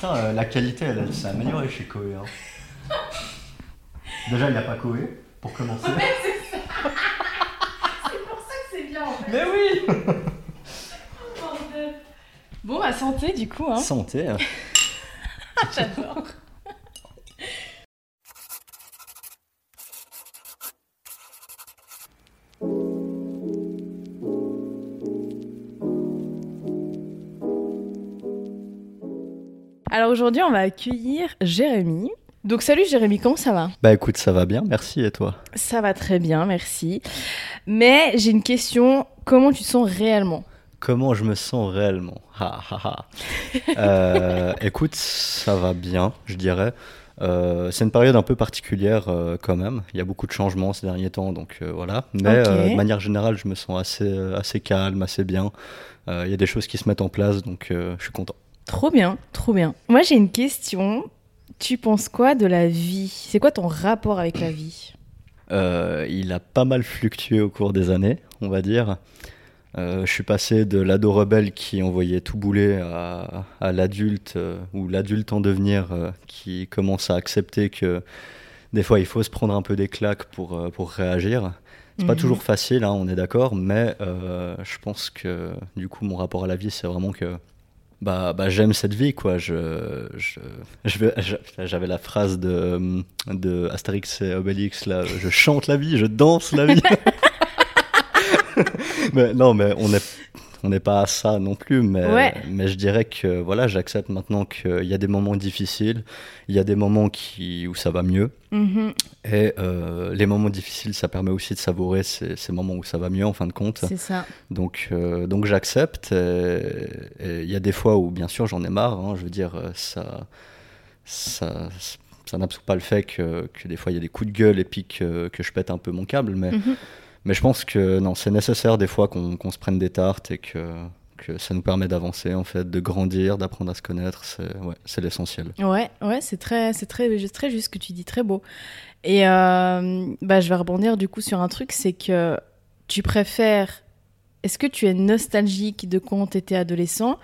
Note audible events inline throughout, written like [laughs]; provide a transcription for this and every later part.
Putain, euh, la qualité, elle, elle s'est améliorée chez Koé. hein. Déjà, il n'y a pas Koé, pour commencer. C'est pour ça que c'est bien en fait. Mais oui Bordel. Bon, à santé du coup, hein. Santé. hein. [laughs] [laughs] J'adore. Alors aujourd'hui, on va accueillir Jérémy. Donc salut Jérémy, comment ça va? Bah écoute, ça va bien, merci, et toi? Ça va très bien, merci. Mais j'ai une question, comment tu te sens réellement? Comment je me sens réellement? Ha ha ha. [laughs] Euh, écoute, ça va bien, je dirais. Euh, c'est une période un peu particulière euh, quand même. Il y a beaucoup de changements ces derniers temps, donc euh, voilà. Mais de manière générale, je me sens assez, assez calme, assez bien. Il y a des choses qui se mettent en place, donc je suis content. Trop bien, trop bien. Moi j'ai une question. Tu penses quoi de la vie? C'est quoi ton rapport avec la vie? Euh, il a pas mal fluctué au cours des années, on va dire. Euh, je suis passé de l'ado rebelle qui envoyait tout bouler à, à l'adulte euh, ou l'adulte en devenir euh, qui commence à accepter que des fois il faut se prendre un peu des claques pour, pour réagir. C'est pas Mhm. toujours facile, hein, on est d'accord, mais je pense que du coup mon rapport à la vie c'est vraiment que bah, bah j'aime cette vie quoi. Je, je, je vais- je- j'avais la phrase de, de Astérix et Obélix là. Je chante la vie, je danse la vie. [laughs] [laughs] mais non, mais on est on n'est pas à ça non plus, mais, Ouais. mais je dirais que voilà, j'accepte maintenant qu'il y a des moments difficiles, il y a des moments qui, où ça va mieux, Mhm, et euh, les moments difficiles, ça permet aussi de savourer ces, ces moments où ça va mieux en fin de compte. C'est ça. Donc, euh, donc j'accepte. Et il y a des fois où, bien sûr, j'en ai marre. hein, je veux dire, euh, ça, ça, ça n'absout pas le fait que, que des fois il y a des coups de gueule et puis que, que je pète un peu mon câble. Mais, Mhm. Mais je pense que non, c'est nécessaire des fois qu'on se prenne des tartes et que, que ça nous permet d'avancer, en fait, de grandir, d'apprendre à se connaître. C'est ouais, l'essentiel. Ouais, ouais, c'est très, très, très juste ce que tu dis, très beau. Et euh, bah, je vais rebondir du coup sur un truc, c'est que tu préfères. Est-ce que tu es nostalgique de quand tu étais adolescent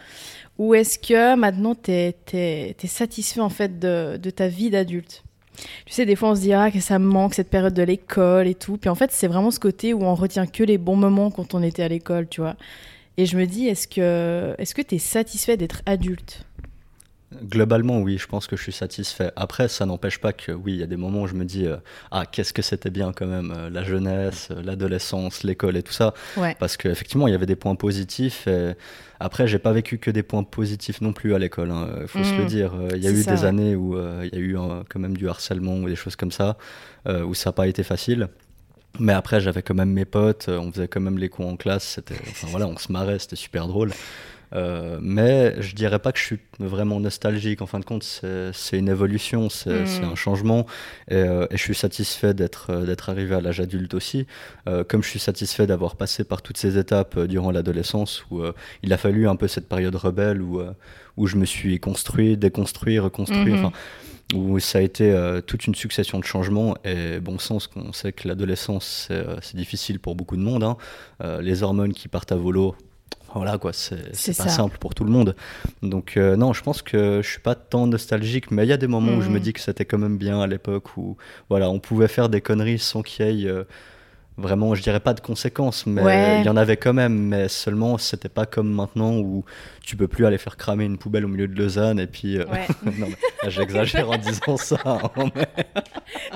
ou est-ce que maintenant tu es, satisfait en fait de, de ta vie d'adulte? Tu sais, des fois on se dit ah, que ça me manque cette période de l'école et tout. Puis en fait, c'est vraiment ce côté où on retient que les bons moments quand on était à l'école, tu vois. Et je me dis, est-ce que est-ce que tu es satisfait d'être adulte? Globalement, oui, je pense que je suis satisfait. Après, ça n'empêche pas que, oui, il y a des moments où je me dis, euh, ah, qu'est-ce que c'était bien quand même, euh, la jeunesse, euh, l'adolescence, l'école et tout ça. Ouais. Parce qu'effectivement, il y avait des points positifs. Et après, j'ai pas vécu que des points positifs non plus à l'école. Il faut se Mhm. le dire. Il y a eu ça, des ouais. années où il y a eu quand même du harcèlement ou des choses comme ça, où ça n'a pas été facile. Mais après, j'avais quand même mes potes, on faisait quand même les coups en classe. C'était, enfin voilà, on se marrait, c'était super drôle. Euh, mais je dirais pas que je suis vraiment nostalgique. En fin de compte, c'est une évolution, c'est Mm. c'est un changement. Et, euh, et je suis satisfait d'être euh, d'être arrivé à l'âge adulte aussi. Euh, comme je suis satisfait d'avoir passé par toutes ces étapes durant l'adolescence où il a fallu un peu cette période rebelle où, où je me suis construit, déconstruit, reconstruit. Mhm. enfin, où ça a été euh, toute une succession de changements et bon sens qu'on sait que l'adolescence c'est euh, difficile pour beaucoup de monde hein. Euh, les hormones qui partent à volo voilà quoi c'est pas ça. simple pour tout le monde donc euh, non je pense que je suis pas tant nostalgique mais il y a des moments où je me Mhm. dis que c'était quand même bien à l'époque où voilà on pouvait faire des conneries sans qu'il y ait euh, vraiment je dirais pas de conséquences mais Ouais. il y en avait quand même mais seulement c'était pas comme maintenant où tu peux plus aller faire cramer une poubelle au milieu de Lausanne et puis euh, Ouais. [laughs] non, mais j'exagère en disant ça. hein, mais-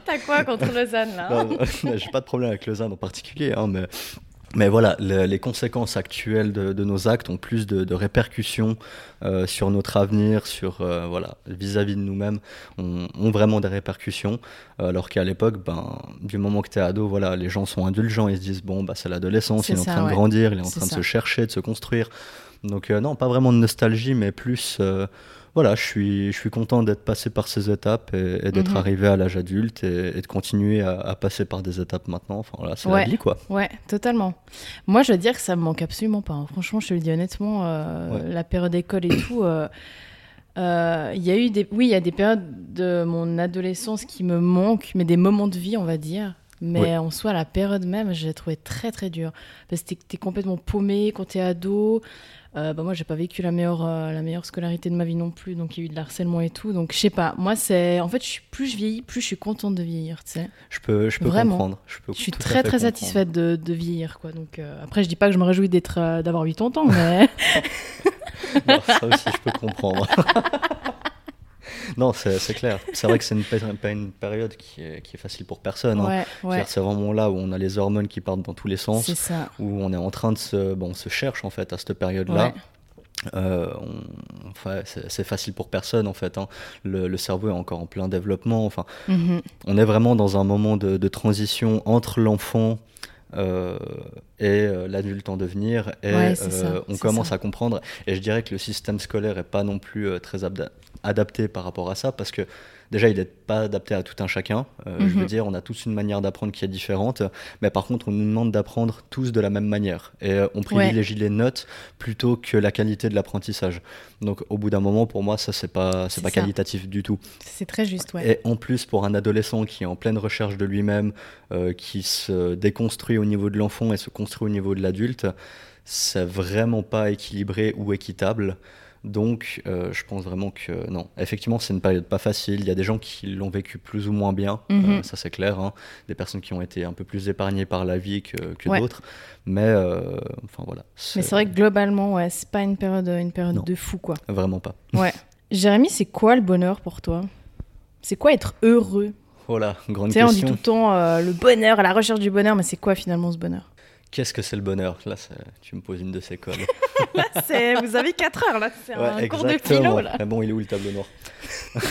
T'as quoi contre Lausanne là non, [laughs] J'ai pas de problème avec Lausanne en particulier, hein, mais, mais voilà, le- les conséquences actuelles de, de nos actes ont plus de, de répercussions euh, sur notre avenir, sur euh, voilà, vis-à-vis de nous-mêmes, ont, vraiment des répercussions. alors qu'à l'époque, ben, du moment que tu es ado, voilà, les gens sont indulgents, ils se disent bon, bah, c'est l'adolescence, il est en train ouais. de grandir, il est en train de se chercher, de se construire. Donc euh, non, pas vraiment de nostalgie, mais plus, voilà, je suis, je suis content d'être passé par ces étapes et, et d'être Mhm. arrivé à l'âge adulte et, et de continuer à, à passer par des étapes maintenant. Enfin voilà, c'est Ouais. la vie quoi. Ouais, totalement. Moi, je veux dire que ça me manque absolument pas. hein. Franchement, je te le dis honnêtement, euh, Ouais. la période école et tout. euh, euh, Il y a eu des, oui, il y a des périodes de mon adolescence qui me manquent, mais des moments de vie, on va dire. Mais en soi, la période même, je l'ai trouvé très très dure. Parce que t'es es complètement paumé quand t'es ado. Euh, bah moi, j'ai pas vécu la meilleure, euh, la meilleure scolarité de ma vie non plus, donc il y a eu de l'harcèlement et tout. Donc je sais pas, moi, c'est. En fait, je suis, plus je vieillis, plus je suis contente de vieillir, tu sais. Je peux, je peux Vraiment. comprendre. Je, peux je suis très très satisfaite de, de, vieillir, quoi. Donc euh, après, je dis pas que je me réjouis d'être, d'avoir 80 ans, mais. [laughs] non, ça aussi, je peux comprendre. [laughs] non, c'est clair. C'est vrai que c'est une, pas une période qui est, qui est, facile pour personne. Hein. C'est vraiment là où on a les hormones qui partent dans tous les sens, où on est en train de se, bon, on se cherche en fait à cette période-là. Euh, enfin, c'est facile pour personne en fait. Hein. Le, cerveau est encore en plein développement. Enfin, mm-hmm. on est vraiment dans un moment de, de transition entre l'enfant euh, et euh, l'adulte en devenir et on commence à comprendre et je dirais que le système scolaire est pas non plus très adapté par rapport à ça parce que déjà, il n'est pas adapté à tout un chacun. Euh, je veux mhm. dire, on a tous une manière d'apprendre qui est différente, mais par contre, on nous demande d'apprendre tous de la même manière. Et euh, on privilégie les notes plutôt que la qualité de l'apprentissage. Donc, au bout d'un moment, pour moi, ça, c'est pas, c'est pas qualitatif du tout. C'est très juste, ouais. Et en plus, pour un adolescent qui est en pleine recherche de lui-même, euh, qui se déconstruit au niveau de l'enfant et se construit au niveau de l'adulte, c'est vraiment pas équilibré ou équitable. Donc, euh, je pense vraiment que non. Effectivement, c'est une période pas facile. Il y a des gens qui l'ont vécu plus ou moins bien, mhm. euh, ça c'est clair. Hein. Des personnes qui ont été un peu plus épargnées par la vie que, d'autres. Mais, euh, enfin voilà. Mais c'est vrai que globalement, ouais, c'est pas une période, une période de fou, quoi. Vraiment pas. [laughs] Ouais. Jérémy, c'est quoi le bonheur pour toi? C'est quoi être heureux? Voilà, grande question. on dit tout le temps le bonheur, à la recherche du bonheur, mais c'est quoi finalement ce bonheur? Qu'est-ce que c'est le bonheur Là, tu me poses une de ces codes. [laughs] vous avez 4 heures, là. C'est un cours de philo, là. Ah bon, il est où le tableau noir [laughs]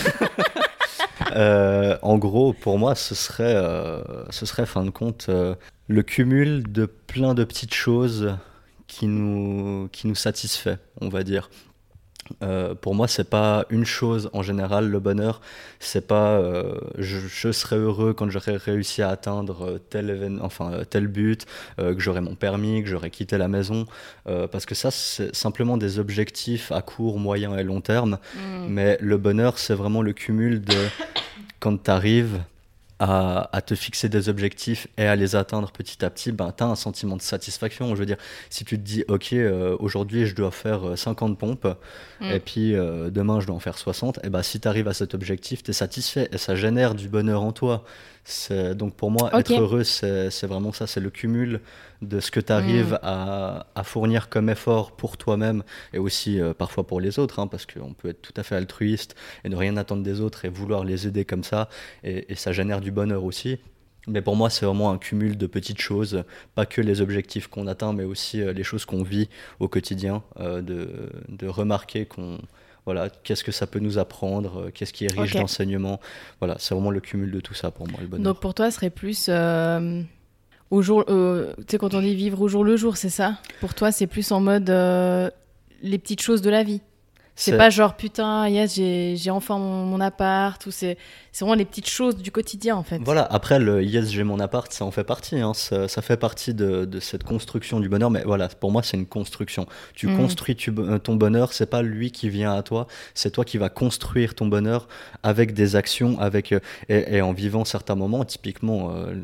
euh, En gros, pour moi, ce serait, euh, ce serait fin de compte, euh, le cumul de plein de petites choses qui nous, qui nous satisfait, on va dire. Euh, pour moi, c'est pas une chose en général. Le bonheur, c'est pas euh, je, serai heureux quand j'aurai réussi à atteindre euh, tel événement, enfin tel but, que j'aurai mon permis, que j'aurai quitté la maison, parce que ça, c'est simplement des objectifs à court, moyen et long terme. Mm. Mais le bonheur, c'est vraiment le cumul de quand tu arrives à, te fixer des objectifs et à les atteindre petit à petit, ben, tu as un sentiment de satisfaction. Je veux dire, si tu te dis, OK, euh, aujourd'hui, je dois faire 50 euh, pompes, mm. et puis euh, demain, je dois en faire 60, et ben, si tu arrives à cet objectif, tu es satisfait, et ça génère du bonheur en toi. Donc pour moi, être heureux, c'est vraiment ça, c'est le cumul de ce que tu arrives mm. à, fournir comme effort pour toi-même et aussi euh, parfois pour les autres, hein, parce qu'on peut être tout à fait altruiste et ne rien attendre des autres et vouloir les aider comme ça, et, ça génère du bonheur aussi. Mais pour moi, c'est vraiment un cumul de petites choses, pas que les objectifs qu'on atteint, mais aussi euh, les choses qu'on vit au quotidien, euh, de, de, remarquer qu'on voilà, qu'est-ce que ça peut nous apprendre, euh, qu'est-ce qui est riche d'enseignement. Voilà, c'est vraiment le cumul de tout ça pour moi, le bonheur. Donc pour toi, ce serait plus euh, au jour, euh, tu sais, quand on dit vivre au jour le jour, c'est ça? Pour toi, c'est plus en mode les petites choses de la vie c'est pas genre putain, yes, j'ai enfin mon, appart, ou c'est vraiment les petites choses du quotidien en fait. Voilà, après le yes, j'ai mon appart, ça en fait partie, hein. ça, fait partie de, de, cette construction du bonheur, mais voilà, pour moi c'est une construction. Tu mm. construis euh, ton bonheur, c'est pas lui qui vient à toi, c'est toi qui vas construire ton bonheur avec des actions, avec, euh, et, en vivant certains moments, typiquement. Euh,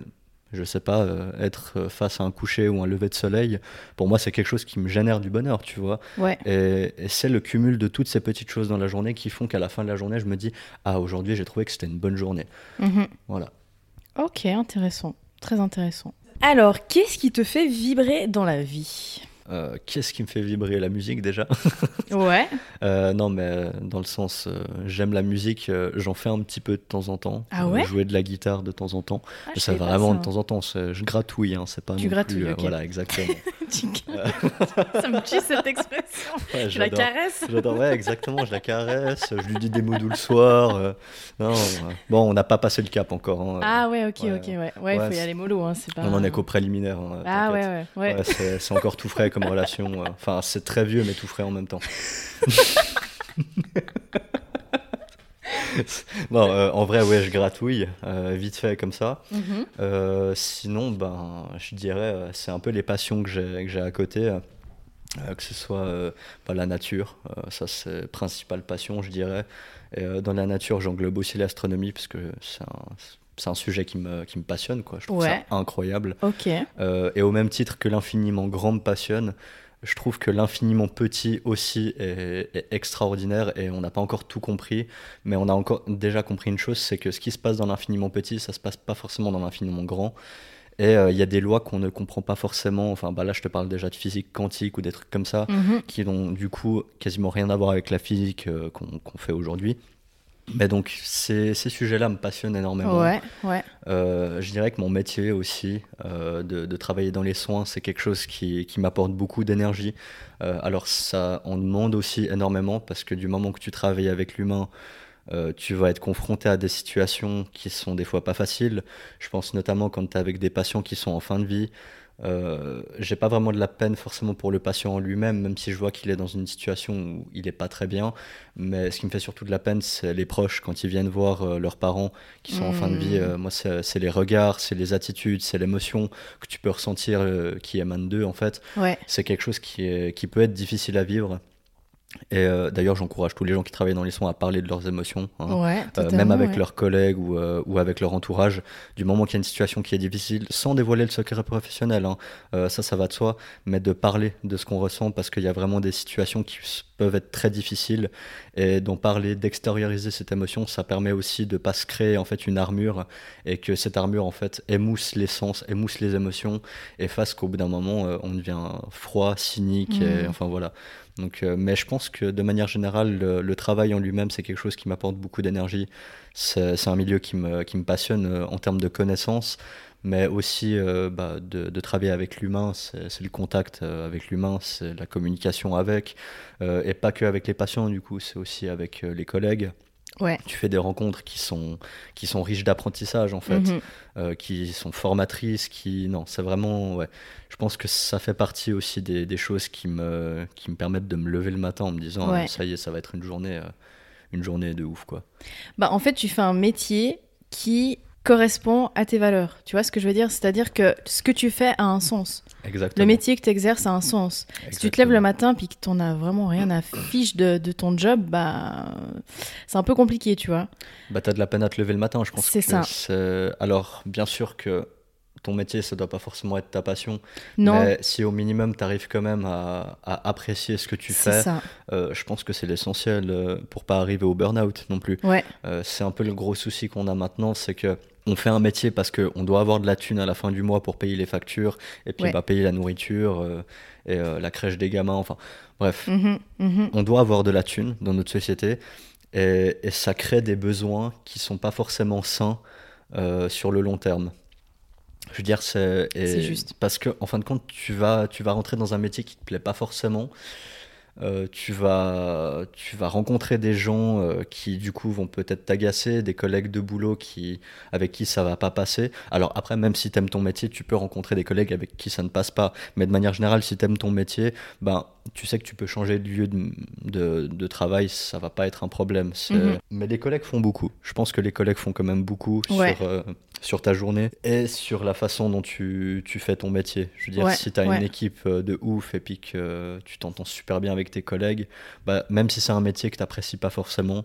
je sais pas, euh, être euh, face à un coucher ou un lever de soleil, pour moi, c'est quelque chose qui me génère du bonheur, tu vois. Et, c'est le cumul de toutes ces petites choses dans la journée qui font qu'à la fin de la journée, je me dis, ah, aujourd'hui, j'ai trouvé que c'était une bonne journée. Mhm. Voilà. Ok, intéressant. Très intéressant. Alors, qu'est-ce qui te fait vibrer dans la vie? Euh, qu'est-ce qui me fait vibrer La musique déjà? [laughs] ouais. Euh, non, mais euh, dans le sens, j'aime la musique, j'en fais un petit peu de temps en temps. Ah ouais? Jouer de la guitare de temps en temps. Ah, ça vraiment de temps en temps. Je gratouille, hein, c'est pas tu gratouilles, Voilà, exactement. [laughs] ça me tue cette expression. [laughs] je la caresse. J'adore, ouais, exactement. Je la caresse. Je lui dis des mots doux le soir. non, bon, on n'a pas passé le cap encore. Hein. Ah ouais, ok, ok, ouais. Ouais, il faut y aller mollo. Hein, pas... On en est qu'au préliminaire. Hein, ah ouais, ouais. ouais. c'est encore tout frais comme relation. Euh, enfin, c'est très vieux, mais tout frais en même temps. [laughs] bon, euh, en vrai, ouais, je gratouille, euh, vite fait comme ça. Mhm. sinon, ben, je dirais, c'est un peu les passions que j'ai à côté. que ce soit bah, la nature, ça c'est principale passion, je dirais. Et dans la nature, j'englobe aussi l'astronomie, parce que c'est c'est un sujet qui me, qui me passionne, quoi. Je trouve Ouais. ça incroyable. Ok. Euh, et au même titre que l'infiniment grand me passionne, je trouve que l'infiniment petit aussi est, est extraordinaire et on n'a pas encore tout compris, mais on a encore déjà compris une chose, c'est que ce qui se passe dans l'infiniment petit, ça se passe pas forcément dans l'infiniment grand. Et euh, il y a des lois qu'on ne comprend pas forcément. Enfin, bah là, je te parle déjà de physique quantique ou des trucs comme ça, Mhm. qui n'ont du coup quasiment rien à voir avec la physique euh, qu'on qu'on fait aujourd'hui. Mais donc, ces, ces sujets-là me passionnent énormément. Ouais, ouais. Euh, je dirais que mon métier aussi, euh, de, de travailler dans les soins, c'est quelque chose qui, qui m'apporte beaucoup d'énergie. Euh, alors ça en demande aussi énormément parce que du moment que tu travailles avec l'humain, tu vas être confronté à des situations qui sont des fois pas faciles. Je pense notamment quand tu es avec des patients qui sont en fin de vie. Euh, j'ai pas vraiment de la peine forcément pour le patient en lui-même, même si je vois qu'il est dans une situation où il est pas très bien. Mais ce qui me fait surtout de la peine, c'est les proches quand ils viennent voir euh, leurs parents qui sont en fin de vie. Mm. Euh, moi, c'est les regards, c'est les attitudes, c'est l'émotion que tu peux ressentir qui émane d'eux en fait. Ouais. C'est quelque chose qui, est, qui peut être difficile à vivre. Et euh, d'ailleurs, j'encourage tous les gens qui travaillent dans les soins à parler de leurs émotions. hein. Ouais, Euh, même avec ouais. leurs collègues ou, euh, ou avec leur entourage, du moment qu'il y a une situation qui est difficile, sans dévoiler le secret professionnel, hein, ça, ça va de soi, mais de parler de ce qu'on ressent parce qu'il y a vraiment des situations qui peuvent être très difficiles et d'en parler, d'extérioriser cette émotion, ça permet aussi de pas se créer en fait une armure et que cette armure en fait émousse les sens, émousse les émotions et fasse qu'au bout d'un moment on devient froid, cynique, et, Mhm. enfin voilà. Donc, euh, mais je pense que de manière générale, le, le travail en lui-même, c'est quelque chose qui m'apporte beaucoup d'énergie. C'est un milieu qui me, qui me passionne euh, en termes de connaissances, mais aussi euh, bah, de, de travailler avec l'humain. C'est c'est le contact euh, avec l'humain, c'est la communication avec, euh, et pas que avec les patients, du coup, c'est aussi avec euh, les collègues. Ouais. Tu fais des rencontres qui sont, qui sont riches d'apprentissage, en fait Mhm. euh, qui sont formatrices, qui non, c'est vraiment ouais. Je pense que ça fait partie aussi des, des choses qui me qui me permettent de me lever le matin en me disant Ouais. ah, ça y est, ça va être une journée euh, une journée de ouf quoi. Bah, en fait, tu fais un métier qui correspond à tes valeurs. Tu vois ce que je veux dire? C'est-à-dire que ce que tu fais a un sens. Exactement. Le métier que tu exerces a un sens. Si tu te lèves le Exactement. matin puis que t'en as vraiment rien à fiche de, de ton job, bah c'est un peu compliqué, tu vois. Bah t'as de la peine à te lever le matin, je pense. C'est ça. Alors bien sûr que ton métier, ça doit pas forcément être ta passion, Non, mais si au minimum tu arrives quand même à, à apprécier ce que tu fais, ça. euh, je pense que c'est l'essentiel euh, pour pas arriver au burn-out non plus. Ouais, Euh, c'est un peu le gros souci qu'on a maintenant, c'est que on fait un métier parce qu'on doit avoir de la thune à la fin du mois pour payer les factures et puis Ouais. bah, payer la nourriture euh, et euh, la crèche des gamins. Enfin, bref, Mhm, mhm. on doit avoir de la thune dans notre société et, et ça crée des besoins qui sont pas forcément sains euh, sur le long terme. Je veux dire, c'est juste. parce que en fin de compte, tu vas, tu vas rentrer dans un métier qui te plaît pas forcément. Euh, tu vas, tu vas rencontrer des gens euh, qui du coup vont peut-être t'agacer, des collègues de boulot qui, avec qui ça va pas passer. Alors après, même si t'aimes ton métier, tu peux rencontrer des collègues avec qui ça ne passe pas. Mais de manière générale, si t'aimes ton métier, ben tu sais que tu peux changer de lieu de, de, de travail, ça va pas être un problème. Mhm. Mais les collègues font beaucoup. Je pense que les collègues font quand même beaucoup Ouais. sur, euh, sur ta journée et sur la façon dont tu, tu fais ton métier. Je veux dire, Ouais, si tu as ouais. une équipe euh, de ouf et puis que tu t'entends super bien avec tes collègues, bah, même si c'est un métier que tu n'apprécies pas forcément,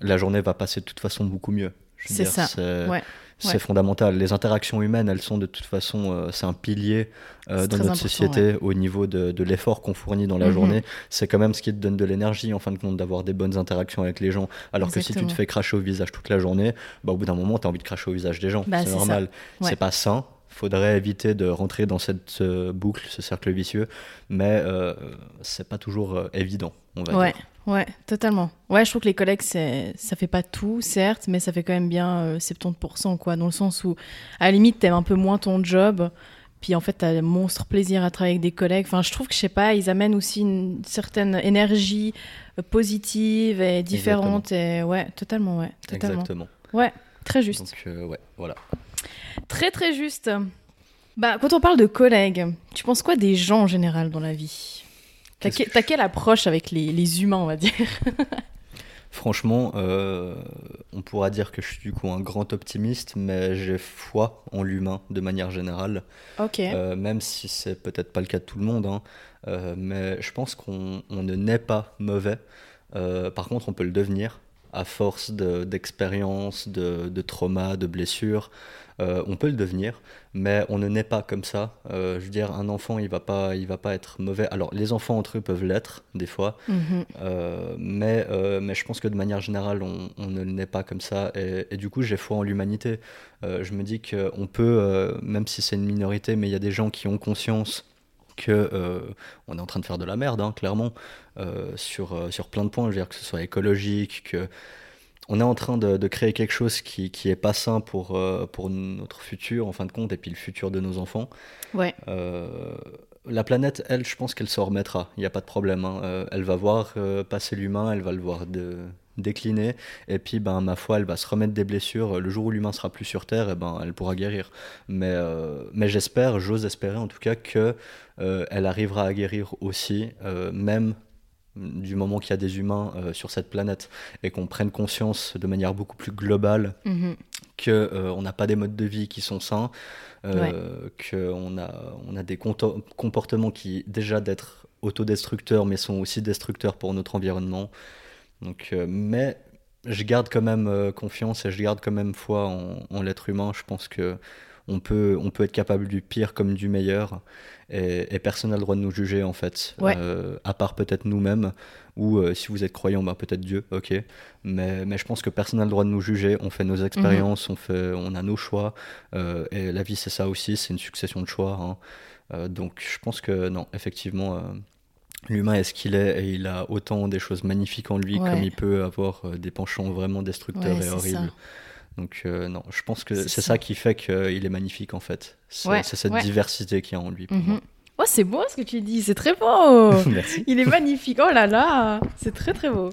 la journée va passer de toute façon beaucoup mieux. C'est ça. Ouais, c'est ouais. fondamental. Les interactions humaines, elles sont de toute façon, euh, c'est un pilier euh, dans notre société au niveau de, de l'effort qu'on fournit dans la Mhm. journée. C'est quand même ce qui te donne de l'énergie en fin de compte d'avoir des bonnes interactions avec les gens. Alors que si tu te fais cracher au visage toute la journée, bah, au bout d'un moment, tu as envie de cracher au visage des gens. Bah, c'est normal. Ouais. C'est pas sain. Faudrait éviter de rentrer dans cette euh, boucle, ce cercle vicieux, mais euh, c'est pas toujours euh, évident, on va ouais, dire. ouais, totalement. Ouais, je trouve que les collègues, ça fait pas tout, certes, mais ça fait quand même bien euh, 70%, quoi, dans le sens où, à la limite, t'aimes un peu moins ton job, puis en fait, t'as un monstre plaisir à travailler avec des collègues. Enfin, je trouve que, je sais pas, ils amènent aussi une certaine énergie euh, positive et différente, et ouais, totalement, ouais, totalement. Exactement. Ouais, très juste. Donc, euh, ouais, voilà. Très très juste. Bah, quand on parle de collègues, tu penses quoi des gens en général dans la vie? T'as que- quelle approche avec les, les humains, on va dire? [laughs] Franchement, euh, on pourra dire que je suis du coup un grand optimiste, mais j'ai foi en l'humain de manière générale, Ok. Euh, même si c'est peut-être pas le cas de tout le monde. hein. Euh, mais je pense qu'on on ne naît pas mauvais. Par contre, on peut le devenir. à force d'expérience, de, de, trauma, de blessures. Euh, on peut le devenir, mais on ne naît pas comme ça. Euh, je veux dire, un enfant, il va pas, il va pas être mauvais. Alors, les enfants entre eux peuvent l'être des fois, Mhm. euh, mais, mais je pense que de manière générale, on, on ne naît pas comme ça. Et, et du coup, j'ai foi en l'humanité. Je me dis qu'on peut, même si c'est une minorité, mais il y a des gens qui ont conscience que euh, on est en train de faire de la merde, hein, clairement, euh, sur, euh, sur plein de points, je veux dire que ce soit écologique, que on est en train de, de créer quelque chose qui, qui est pas sain pour, euh, pour notre futur, en fin de compte, et puis le futur de nos enfants. Ouais. Euh, la planète, elle, je pense qu'elle se remettra, il n'y a pas de problème. hein. Euh, elle va voir passer l'humain, elle va le voir de- décliner, et puis, ben, ma foi, elle va se remettre des blessures. Le jour où l'humain sera plus sur Terre, et ben, elle pourra guérir. Mais, mais j'espère, j'ose espérer en tout cas, que elle arrivera à guérir aussi, même du moment qu'il y a des humains euh, sur cette planète, et qu'on prenne conscience de manière beaucoup plus globale Mhm. que euh, on n'a pas des modes de vie qui sont sains, euh, qu'on a, on a des comportements qui, déjà d'être autodestructeurs, mais sont aussi destructeurs pour notre environnement. Donc, euh, mais je garde quand même confiance et je garde quand même foi en, en l'être humain. Je pense que on peut, on peut être capable du pire comme du meilleur et, et personne n'a le droit de nous juger en fait, Ouais. Euh, à part peut-être nous-mêmes ou euh, si vous êtes croyant, bah, peut-être Dieu, ok. Mais, mais je pense que personne n'a le droit de nous juger. On fait nos expériences, on, fait, on a nos choix euh, et la vie c'est ça aussi, c'est une succession de choix. hein. Donc je pense que non, effectivement. L'humain est ce qu'il est et il a autant des choses magnifiques en lui Ouais. comme il peut avoir des penchants vraiment destructeurs Ouais, et horribles. ça. Donc euh, non, je pense que C'est ça. qui fait qu'il est magnifique en fait. C'est Ouais, cette ouais. diversité qu'il y a en lui. Pour moi. Oh, c'est beau ce que tu dis, c'est très beau. [laughs] Merci. Il est magnifique. Oh là là, c'est très très beau.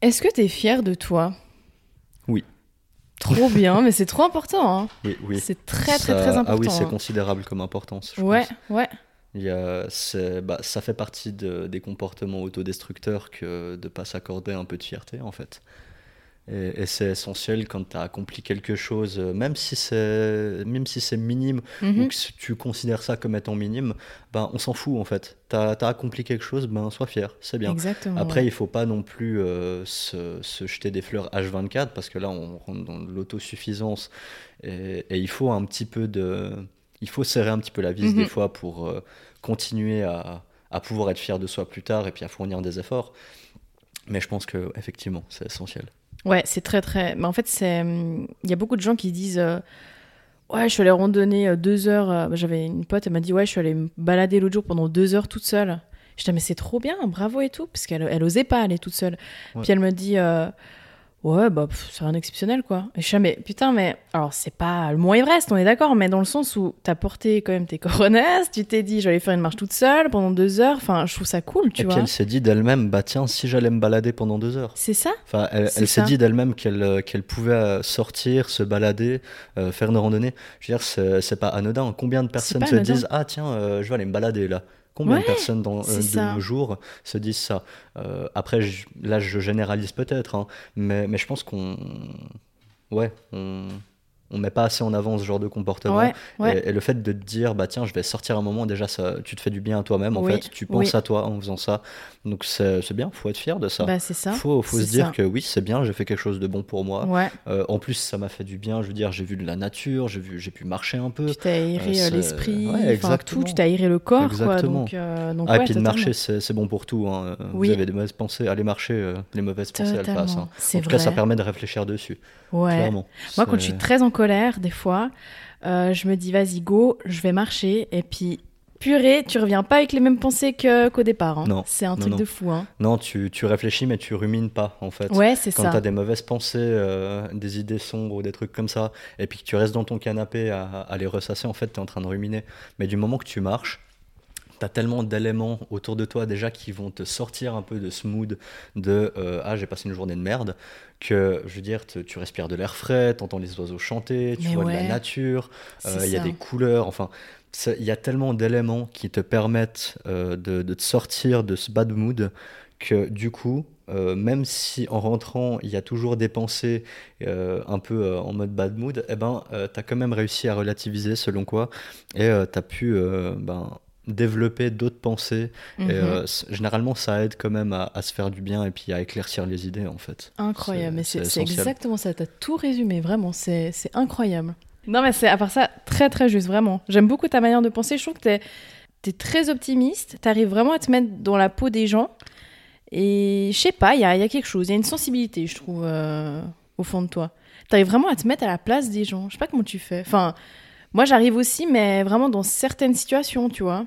Est-ce que tu es fier de toi? Oui. Trop [laughs] bien, mais c'est trop important. hein. Oui, oui. C'est très très Ça- très important. Ah oui, c'est hein. considérable comme importance. je Ouais, pense. ouais. Il y a, bah, ça fait partie de- des comportements autodestructeurs que de pas s'accorder un peu de fierté en fait. Et, et c'est essentiel quand tu as accompli quelque chose, euh, même si c'est même si c'est minime Mhm. ou que tu considères ça comme étant minime, ben on s'en fout en fait. Tu as, accompli quelque chose, ben sois fier, c'est bien. Exactement. Après, ouais. il faut pas non plus euh, se, se jeter des fleurs H24 parce que là, on rentre dans l'autosuffisance et, et il faut un petit peu de. Il faut serrer un petit peu la vis Mhm. des fois pour euh, continuer à, à pouvoir être fier de soi plus tard et puis à fournir des efforts. Mais je pense que effectivement, c'est essentiel. Ouais, c'est très très. Mais en fait, c'est. hum, Il y a beaucoup de gens qui disent. euh, Ouais, je suis allée randonner euh, deux heures. euh, bah, J'avais une pote, elle m'a dit Ouais, je suis allée me balader l'autre jour pendant deux heures toute seule. Je dis Mais c'est trop bien, bravo et tout. Parce qu'elle elle osait pas aller toute seule. Ouais. Puis elle me dit euh, Ouais, bah, c'est rien d'exceptionnel, quoi. Et je mais putain, mais. Alors, c'est pas le Mont Everest, on est d'accord, mais dans le sens où t'as porté quand même tes coronesses, tu t'es dit, j'allais faire une marche toute seule pendant deux heures. Enfin, je trouve ça cool, tu et vois. puis elle s'est dit d'elle-même, bah tiens, si j'allais me balader pendant deux heures. C'est ça Enfin, elle, elle s'est dit d'elle-même qu'elle euh, qu'elle pouvait euh, sortir, se balader, euh, faire une randonnée. Je veux dire, c'est pas anodin. Combien de personnes se anodin. disent Ah, tiens, euh, je vais aller me balader là Combien Ouais, de personnes dans, euh, de ça. nos jours se disent ça Euh, Après, je- là, je généralise peut-être, hein, mais, mais je pense qu'on. Ouais, on. On met pas assez en avant ce genre de comportement. Ouais, ouais. Et, et le fait de te dire, bah tiens, je vais sortir un moment, déjà, ça, tu te fais du bien à toi-même, en Oui, fait. Tu penses oui. à toi en faisant ça. Donc c'est bien, faut être fier de ça. Bah, c'est ça. Faut, faut se dire ça. que oui, c'est bien, j'ai fait quelque chose de bon pour moi. Ouais. Euh, en plus, ça m'a fait du bien. Je veux dire, j'ai vu de la nature, j'ai vu, j'ai pu marcher un peu. Tu t'as aéré Euh, euh, l'esprit, enfin tout, tu t'as aéré le corps, quoi. Exactement. Donc, euh, donc Ah, et puis de marcher, c'est bon pour tout. hein. Oui. Vous avez des mauvaises pensées, allez marcher, les mauvaises pensées, elles passent. hein. En tout vrai. cas, ça permet de réfléchir dessus. Ouais. Clairement. Moi, quand je suis très en colère, des fois, euh, je me dis, vas-y, go, je vais marcher. Et puis, purée, tu reviens pas avec les mêmes pensées qu'au départ. hein. Non. C'est un truc non. de fou. Hein. Non, tu, tu réfléchis, mais tu rumines pas, en fait. Ouais, c'est Quand ça. tu as des mauvaises pensées, euh, des idées sombres ou des trucs comme ça, et puis que tu restes dans ton canapé à, à les ressasser, en fait, tu es en train de ruminer. Mais du moment que tu marches, tu as tellement d'éléments autour de toi déjà qui vont te sortir un peu de ce mood de euh, Ah, j'ai passé une journée de merde, que je veux dire, te- tu respires de l'air frais, tu entends les oiseaux chanter, tu Mais vois de la nature, euh, il y a des couleurs, enfin. Il y a tellement d'éléments qui te permettent euh, de, de te sortir de ce bad mood que du coup, même si en rentrant, il y a toujours des pensées un peu en mode bad mood, eh ben, tu as quand même réussi à relativiser selon quoi, et tu as pu ben, développer d'autres pensées. Mhm. Et euh, c- généralement, ça aide quand même à, à se faire du bien et puis à éclaircir les idées, en fait. Incroyable, mais C'est- exactement ça. T'as tout résumé, vraiment. C'est incroyable. Non, mais c'est à part ça, très très juste, vraiment. J'aime beaucoup ta manière de penser. Je trouve que t'es es très optimiste. T'arrives vraiment à te mettre dans la peau des gens. Et je sais pas, il y y a quelque chose. Il y a une sensibilité, je trouve, euh, au fond de toi. T'arrives vraiment à te mettre à la place des gens. Je sais pas comment tu fais. Enfin, moi j'arrive aussi, mais vraiment dans certaines situations, tu vois.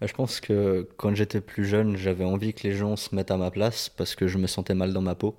Bah, je pense que quand j'étais plus jeune, j'avais envie que les gens se mettent à ma place parce que je me sentais mal dans ma peau.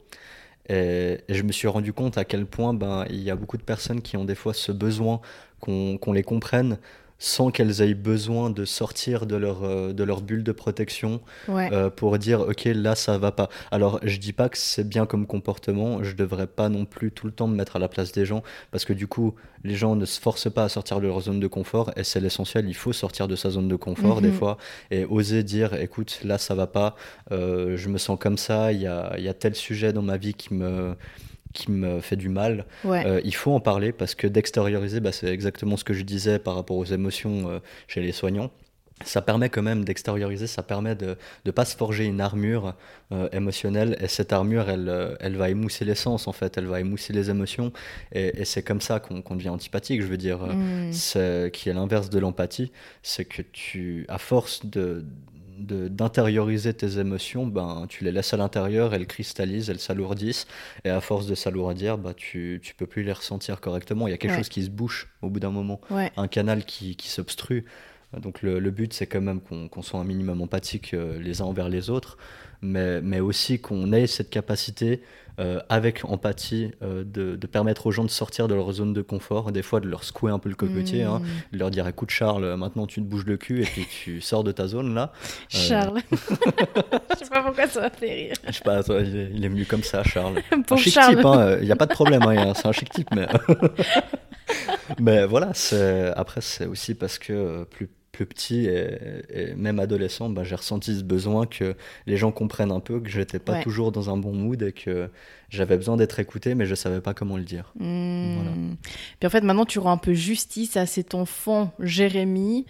Et, et je me suis rendu compte à quel point ben, il y a beaucoup de personnes qui ont des fois ce besoin qu'on qu'on les comprenne sans qu'elles aient besoin de sortir de leur, euh, de leur bulle de protection Ouais. euh, pour dire ok là ça va pas. Alors je dis pas que c'est bien comme comportement, je devrais pas non plus tout le temps me mettre à la place des gens parce que du coup les gens ne se forcent pas à sortir de leur zone de confort et c'est l'essentiel, il faut sortir de sa zone de confort des Mhm. fois et oser dire écoute là ça va pas, euh, je me sens comme ça, il y a, il y a tel sujet dans ma vie qui me qui me fait du mal, Ouais. euh, il faut en parler parce que d'extérioriser, bah, c'est exactement ce que je disais par rapport aux émotions euh, chez les soignants. Ça permet quand même d'extérioriser, ça permet de ne pas se forger une armure euh, émotionnelle. Et cette armure, elle, elle va émousser l'essence, en fait. Elle va émousser les émotions. Et, et c'est comme ça qu'on devient antipathique, je veux dire. euh, Mm. C'est qui est l'inverse de l'empathie. C'est que tu, à force de- d'intérioriser tes émotions, ben, tu les laisses à l'intérieur, elles cristallisent, elles s'alourdissent, et à force de s'alourdir, bah, tu, tu peux plus les ressentir correctement. Il y a quelque Ouais. chose qui se bouche au bout d'un moment Ouais. un canal qui, qui s'obstrue. Donc le, le but, c'est quand même qu'on qu'on soit un minimum empathique euh, les uns envers les autres, mais, mais aussi qu'on ait cette capacité, euh, avec empathie, euh, de, de permettre aux gens de sortir de leur zone de confort, des fois de leur secouer un peu le cocotier, hein, Mm. de leur dire écoute Charles, maintenant tu te bouges le cul et puis tu [laughs] sors de ta zone là. Euh, Charles. [laughs] Je sais pas pourquoi ça m'a fait rire. Je sais pas, il, est, il est venu comme ça, Charles. [laughs] Pour un chic Charles. type, hein, il n'y a pas de problème, hein, c'est un chic type, mais. mais voilà, après, c'est aussi parce que plus, plus petit et, et même adolescent, bah, j'ai ressenti ce besoin que les gens comprennent un peu que j'étais pas Ouais. toujours dans un bon mood et que j'avais besoin d'être écouté, mais je savais pas comment le dire. Voilà. Puis en fait, maintenant, tu rends un peu justice à cet enfant, Jérémy,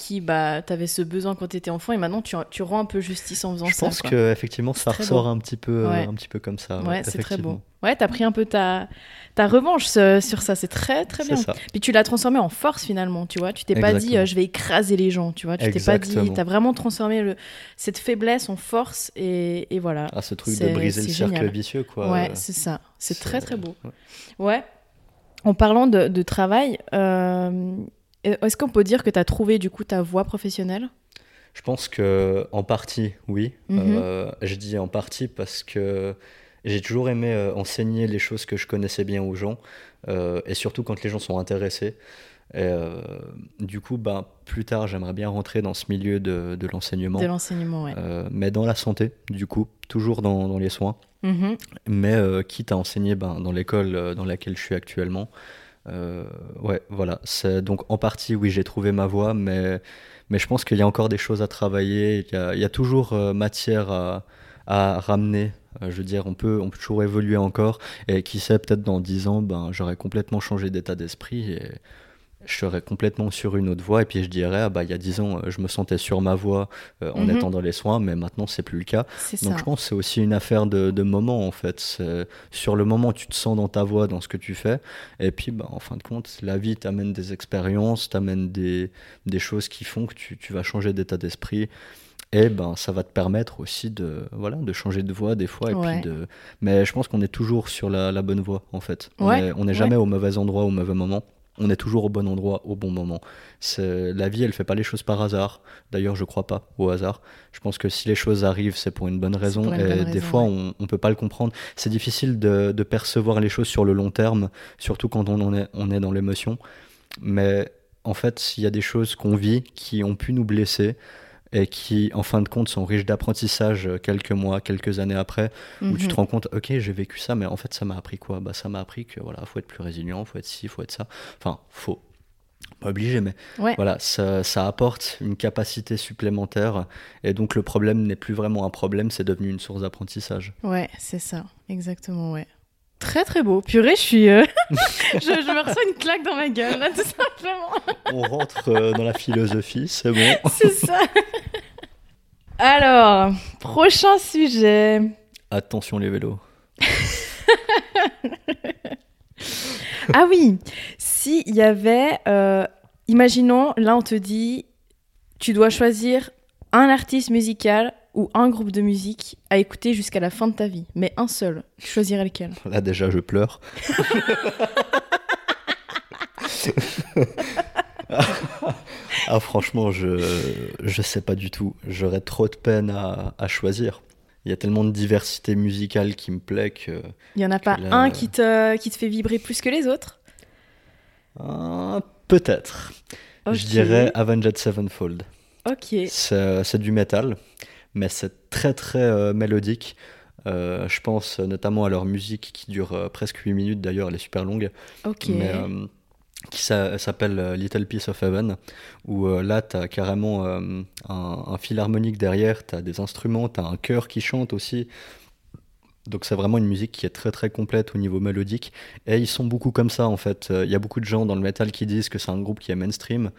qui, bah, t'avais ce besoin quand t'étais enfant, et maintenant, tu, tu rends un peu justice en faisant Je ça. pense quoi. que effectivement, ça ressort beau. un petit peu, euh, Ouais. un petit peu comme ça. Ouais, c'est très beau. Ouais, t'as pris un peu ta, ta revanche ce- sur ça, c'est très très bien. ça. Puis tu l'as transformé en force finalement, tu vois. Tu t'es pas dit euh, je vais écraser les gens, tu vois. Tu t'es pas dit, t'as vraiment transformé le, cette faiblesse en force et, et voilà. Ah, ce truc de briser le cercle génial. vicieux, quoi. ouais, Euh, c'est ça. C'est très très beau. ouais. Ouais. En parlant de, de travail, euh, est-ce qu'on peut dire que tu as trouvé du coup ta voie professionnelle? Je pense que en partie, oui. Mhm. Euh, je dis en partie parce que j'ai toujours aimé euh, enseigner les choses que je connaissais bien aux gens, euh, et surtout quand les gens sont intéressés. Et, euh, du coup, ben, plus tard, j'aimerais bien rentrer dans ce milieu de, de l'enseignement, de l'enseignement ouais. euh, mais dans la santé, du coup, toujours dans, dans les soins, Mhm. mais euh, quitte à enseigner ben, dans l'école euh, dans laquelle je suis actuellement. Euh, ouais, voilà. C'est donc en partie, oui, j'ai trouvé ma voie, mais, mais je pense qu'il y a encore des choses à travailler. Il y a, il y a toujours euh, matière à, à ramener. Euh, je veux dire, on peut, on peut toujours évoluer encore. Et qui sait, peut-être dans 10 ans, ben, j'aurais complètement changé d'état d'esprit et je serais complètement sur une autre voie. Et puis je dirais, ah, bah, il y a 10 ans, euh, je me sentais sur ma voie euh, en Mhm. étant dans les soins, mais maintenant, c'est plus le cas. Donc ça. je pense que c'est aussi une affaire de, de moment en fait. Sur le moment, tu te sens dans ta voie, dans ce que tu fais. Et puis, bah, en fin de compte, la vie t'amène des expériences, t'amène des, des choses qui font que tu, tu vas changer d'état d'esprit. Et ben, ça va te permettre aussi de, voilà, de changer de voie des fois. Et Ouais. puis de... Mais je pense qu'on est toujours sur la, la bonne voie en fait. On n'est ouais. jamais au mauvais endroit au mauvais moment. On est toujours au bon endroit au bon moment. La vie, elle fait pas les choses par hasard. D'ailleurs, je crois pas au hasard. Je pense que si les choses arrivent, c'est pour une bonne raison. une et bonne des raison, fois, ouais. on, on peut pas le comprendre. C'est difficile de, de percevoir les choses sur le long terme, surtout quand on, est, on est dans l'émotion. Mais en fait, il y a des choses qu'on vit qui ont pu nous blesser et qui, en fin de compte, sont riches d'apprentissage euh, quelques mois, quelques années après, où tu Mhm. te rends compte, ok, j'ai vécu ça, mais en fait, ça m'a appris quoi? Bah, ça m'a appris que voilà, faut être plus résilient, faut être ci, faut être ça. Enfin, faut. Pas obligé, mais Ouais. voilà, ça, ça apporte une capacité supplémentaire, et donc le problème n'est plus vraiment un problème, c'est devenu une source d'apprentissage. Ouais, c'est ça, exactement, ouais. Très très beau. Purée, je suis. euh, [laughs] je, je me reçois une claque dans ma gueule, là, tout simplement. On rentre euh, dans la philosophie, c'est bon. [laughs] C'est ça. Alors, prochain sujet. Attention les vélos. [laughs] Ah oui, s'il y avait. euh, imaginons, là, on te dit tu dois choisir un artiste musical ou un groupe de musique à écouter jusqu'à la fin de ta vie, mais un seul. Tu choisirais lequel? Là déjà je pleure. [laughs] ah franchement je je sais pas du tout. J'aurais trop de peine à, à choisir. Il y a tellement de diversité musicale qui me plaît que Il y en a pas un qui te, qui te fait vibrer plus que les autres? Ah, peut-être. Je dirais Avenged Sevenfold. Ok. C'est c'est du métal, mais c'est très très euh, mélodique. Euh, je pense notamment à leur musique qui dure euh, presque 8 minutes, d'ailleurs elle est super longue, Ok. mais euh, qui s'a- s'appelle Little Piece of Heaven, où là tu as carrément un, un fil harmonique derrière, tu as des instruments, tu as un chœur qui chante aussi. Donc c'est vraiment une musique qui est très très complète au niveau mélodique. Et ils sont beaucoup comme ça en fait. Il y a beaucoup de gens dans le métal qui disent que c'est un groupe qui est mainstream.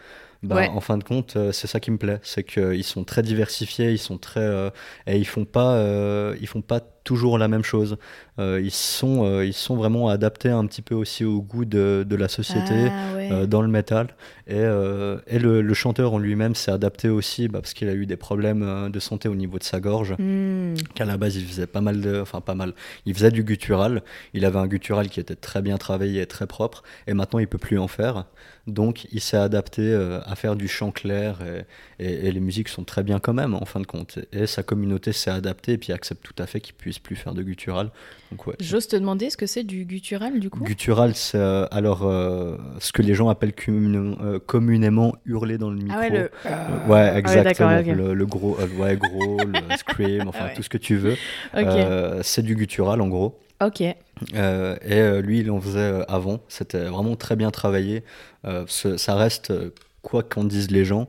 Bah, Ouais. En fin de compte, euh, c'est ça qui me plaît. C'est qu'ils sont très diversifiés, ils sont très... euh, et ils font pas, euh, ils font pas toujours la même chose. Euh, ils, sont, euh, ils sont vraiment adaptés un petit peu aussi au goût de, de la société. Ah ouais. euh, dans le métal et, euh, et le, le chanteur en lui-même s'est adapté aussi bah, parce qu'il a eu des problèmes euh, de santé au niveau de sa gorge Hmm. qu'à la base il faisait pas mal de enfin pas mal il faisait du guttural il avait un guttural qui était très bien travaillé et très propre et maintenant il peut plus en faire donc il s'est adapté euh, à faire du chant clair et, et- et les musiques sont très bien quand même en fin de compte et sa communauté s'est adaptée et puis accepte tout à fait qu'il puisse plus faire de guttural donc ouais J'ose te demander ce que c'est du guttural du coup? Guttural, c'est euh, alors euh, ce que les gens appellent communément, euh, communément hurler dans le micro. Ah ouais, le. Euh, ouais, exactement. d'accord, ok. le, le gros, ouais, gros, le scream, [laughs] enfin Ah ouais. tout ce que tu veux. Ok. Euh, c'est du guttural en gros. Ok. Euh, et euh, lui, il en faisait euh, avant. C'était vraiment très bien travaillé. Euh, ce- ça reste, quoi qu'en disent les gens,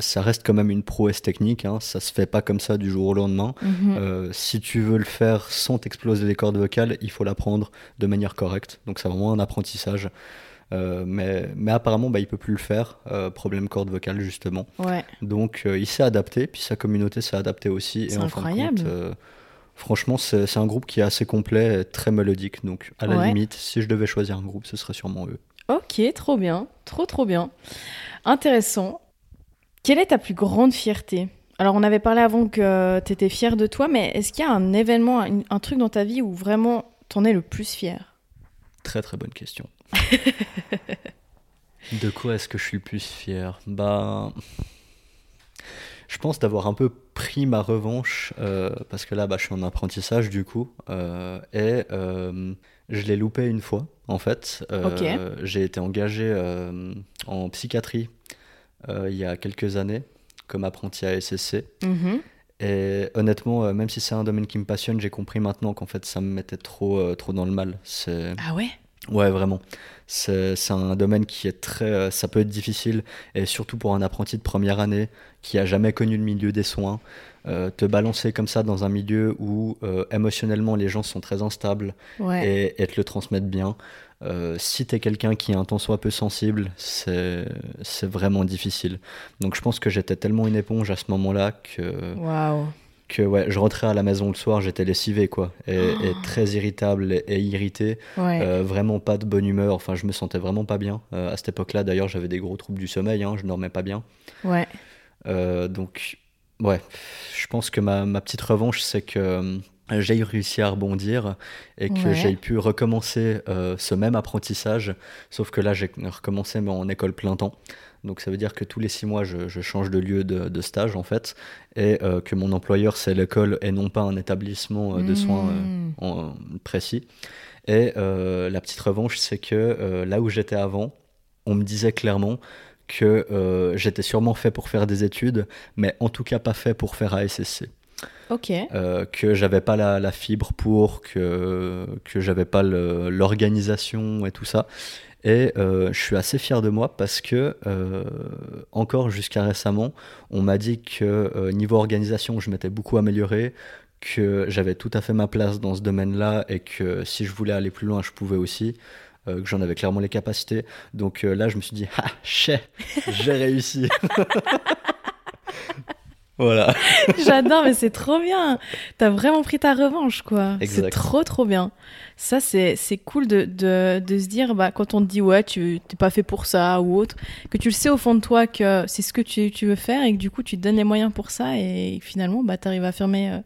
ça reste quand même une prouesse technique. Hein. Ça se fait pas comme ça du jour au lendemain. Mhm. Si tu veux le faire sans t'exploser les cordes vocales, il faut l'apprendre de manière correcte. Donc c'est vraiment un apprentissage. Euh, mais, mais apparemment, bah, il peut plus le faire. Euh, problème corde vocale, justement. Ouais. Donc euh, il s'est adapté, puis sa communauté s'est adaptée aussi. C'est et en fin de incroyable. compte, franchement, c'est un groupe qui est assez complet, et très mélodique. Donc à la Ouais. limite, si je devais choisir un groupe, ce serait sûrement eux. Ok, trop bien. Trop, trop bien. Intéressant. Quelle est ta plus grande fierté? Alors, on avait parlé avant que tu étais fier de toi, mais est-ce qu'il y a un événement, un, un truc dans ta vie où vraiment t'en es le plus fier Très très bonne question. [laughs] de quoi est-ce que je suis le plus fier? Bah, je pense d'avoir un peu pris ma revanche euh, parce que là, bah, je suis en apprentissage du coup euh, et euh, je l'ai loupé une fois en fait. Euh, Ok. J'ai été engagé en psychiatrie il y a quelques années comme apprenti à SSC. Mhm. Et honnêtement, même si c'est un domaine qui me passionne, j'ai compris maintenant qu'en fait ça me mettait trop, trop dans le mal. Ah ouais? Ouais, vraiment. C'est c'est un domaine qui est très. euh, ça peut être difficile, et surtout pour un apprenti de première année qui a jamais connu le milieu des soins. euh, te balancer comme ça dans un milieu où euh, émotionnellement les gens sont très instables Ouais. et, et te le transmettent bien. Euh, si tu es quelqu'un qui est un tant soit peu sensible, c'est c'est vraiment difficile. Donc je pense que j'étais tellement une éponge à ce moment-là que Waouh. Que ouais, je rentrais à la maison le soir, j'étais lessivé quoi, et, et très irritable et, et irrité, Ouais. Euh, vraiment pas de bonne humeur. Enfin, je me sentais vraiment pas bien Euh, à cette époque-là. D'ailleurs, j'avais des gros troubles du sommeil, hein, je dormais pas bien. Ouais. Euh, donc ouais, je pense que ma, ma petite revanche, c'est que j'ai réussi à rebondir et que Ouais. j'ai pu recommencer ce même apprentissage, sauf que là, j'ai recommencé mais en école plein temps. Donc ça veut dire que tous les six mois, je, je change de lieu de, de stage en fait, et euh, que mon employeur, c'est l'école et non pas un établissement euh, de soins euh, Mmh. en- précis. Et euh, la petite revanche, c'est que là où j'étais avant, on me disait clairement que j'étais sûrement fait pour faire des études, mais en tout cas pas fait pour faire ASSC. Ok. Euh, que j'avais pas la, la fibre pour, que, que j'avais pas l'organisation et tout ça. Et euh, je suis assez fier de moi parce que, euh, encore jusqu'à récemment, on m'a dit que euh, niveau organisation, je m'étais beaucoup amélioré, que j'avais tout à fait ma place dans ce domaine-là et que si je voulais aller plus loin, je pouvais aussi. euh, que j'en avais clairement les capacités. Donc euh, là, je me suis dit, ah, chais, j'ai réussi. [laughs] voilà. [laughs] J'adore, mais c'est trop bien. T'as vraiment pris ta revanche, quoi. C'est trop, trop bien. Ça, c'est c'est cool de, de, de se dire, bah, quand on te dit, ouais, tu t'es pas fait pour ça ou autre, que tu le sais au fond de toi que c'est ce que tu, tu veux faire et que du coup, tu te donnes les moyens pour ça et finalement, bah, t'arrives à fermer euh,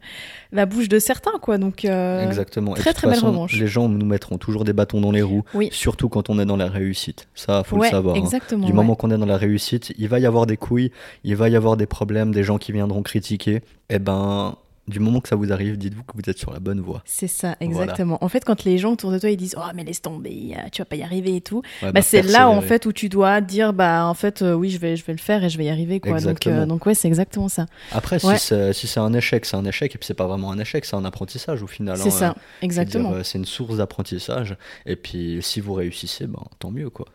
la bouche de certains, quoi. Donc, euh, Exactement. Et très, toute très belle façon, revanche. Les gens nous mettront toujours des bâtons dans les roues, Oui. surtout quand on est dans la réussite. Ça, faut ouais, le savoir. hein. exactement. Du ouais. moment qu'on est dans la réussite, il va y avoir des couilles, il va y avoir des problèmes, des gens qui viendront critiquer. Et ben, du moment que ça vous arrive, dites-vous que vous êtes sur la bonne voie. C'est ça, exactement. En fait, quand les gens autour de toi ils disent, oh, mais laisse tomber, tu vas pas y arriver et tout, Ouais, bah, c'est là en fait où tu dois dire bah en fait euh, oui je vais je vais le faire et je vais y arriver quoi donc euh, donc ouais c'est exactement ça Après, Ouais. si c'est si un échec, c'est un échec, et puis c'est pas vraiment un échec, c'est un apprentissage au final. c'est hein. ça exactement euh, C'est une source d'apprentissage, et puis si vous réussissez, ben, tant mieux quoi.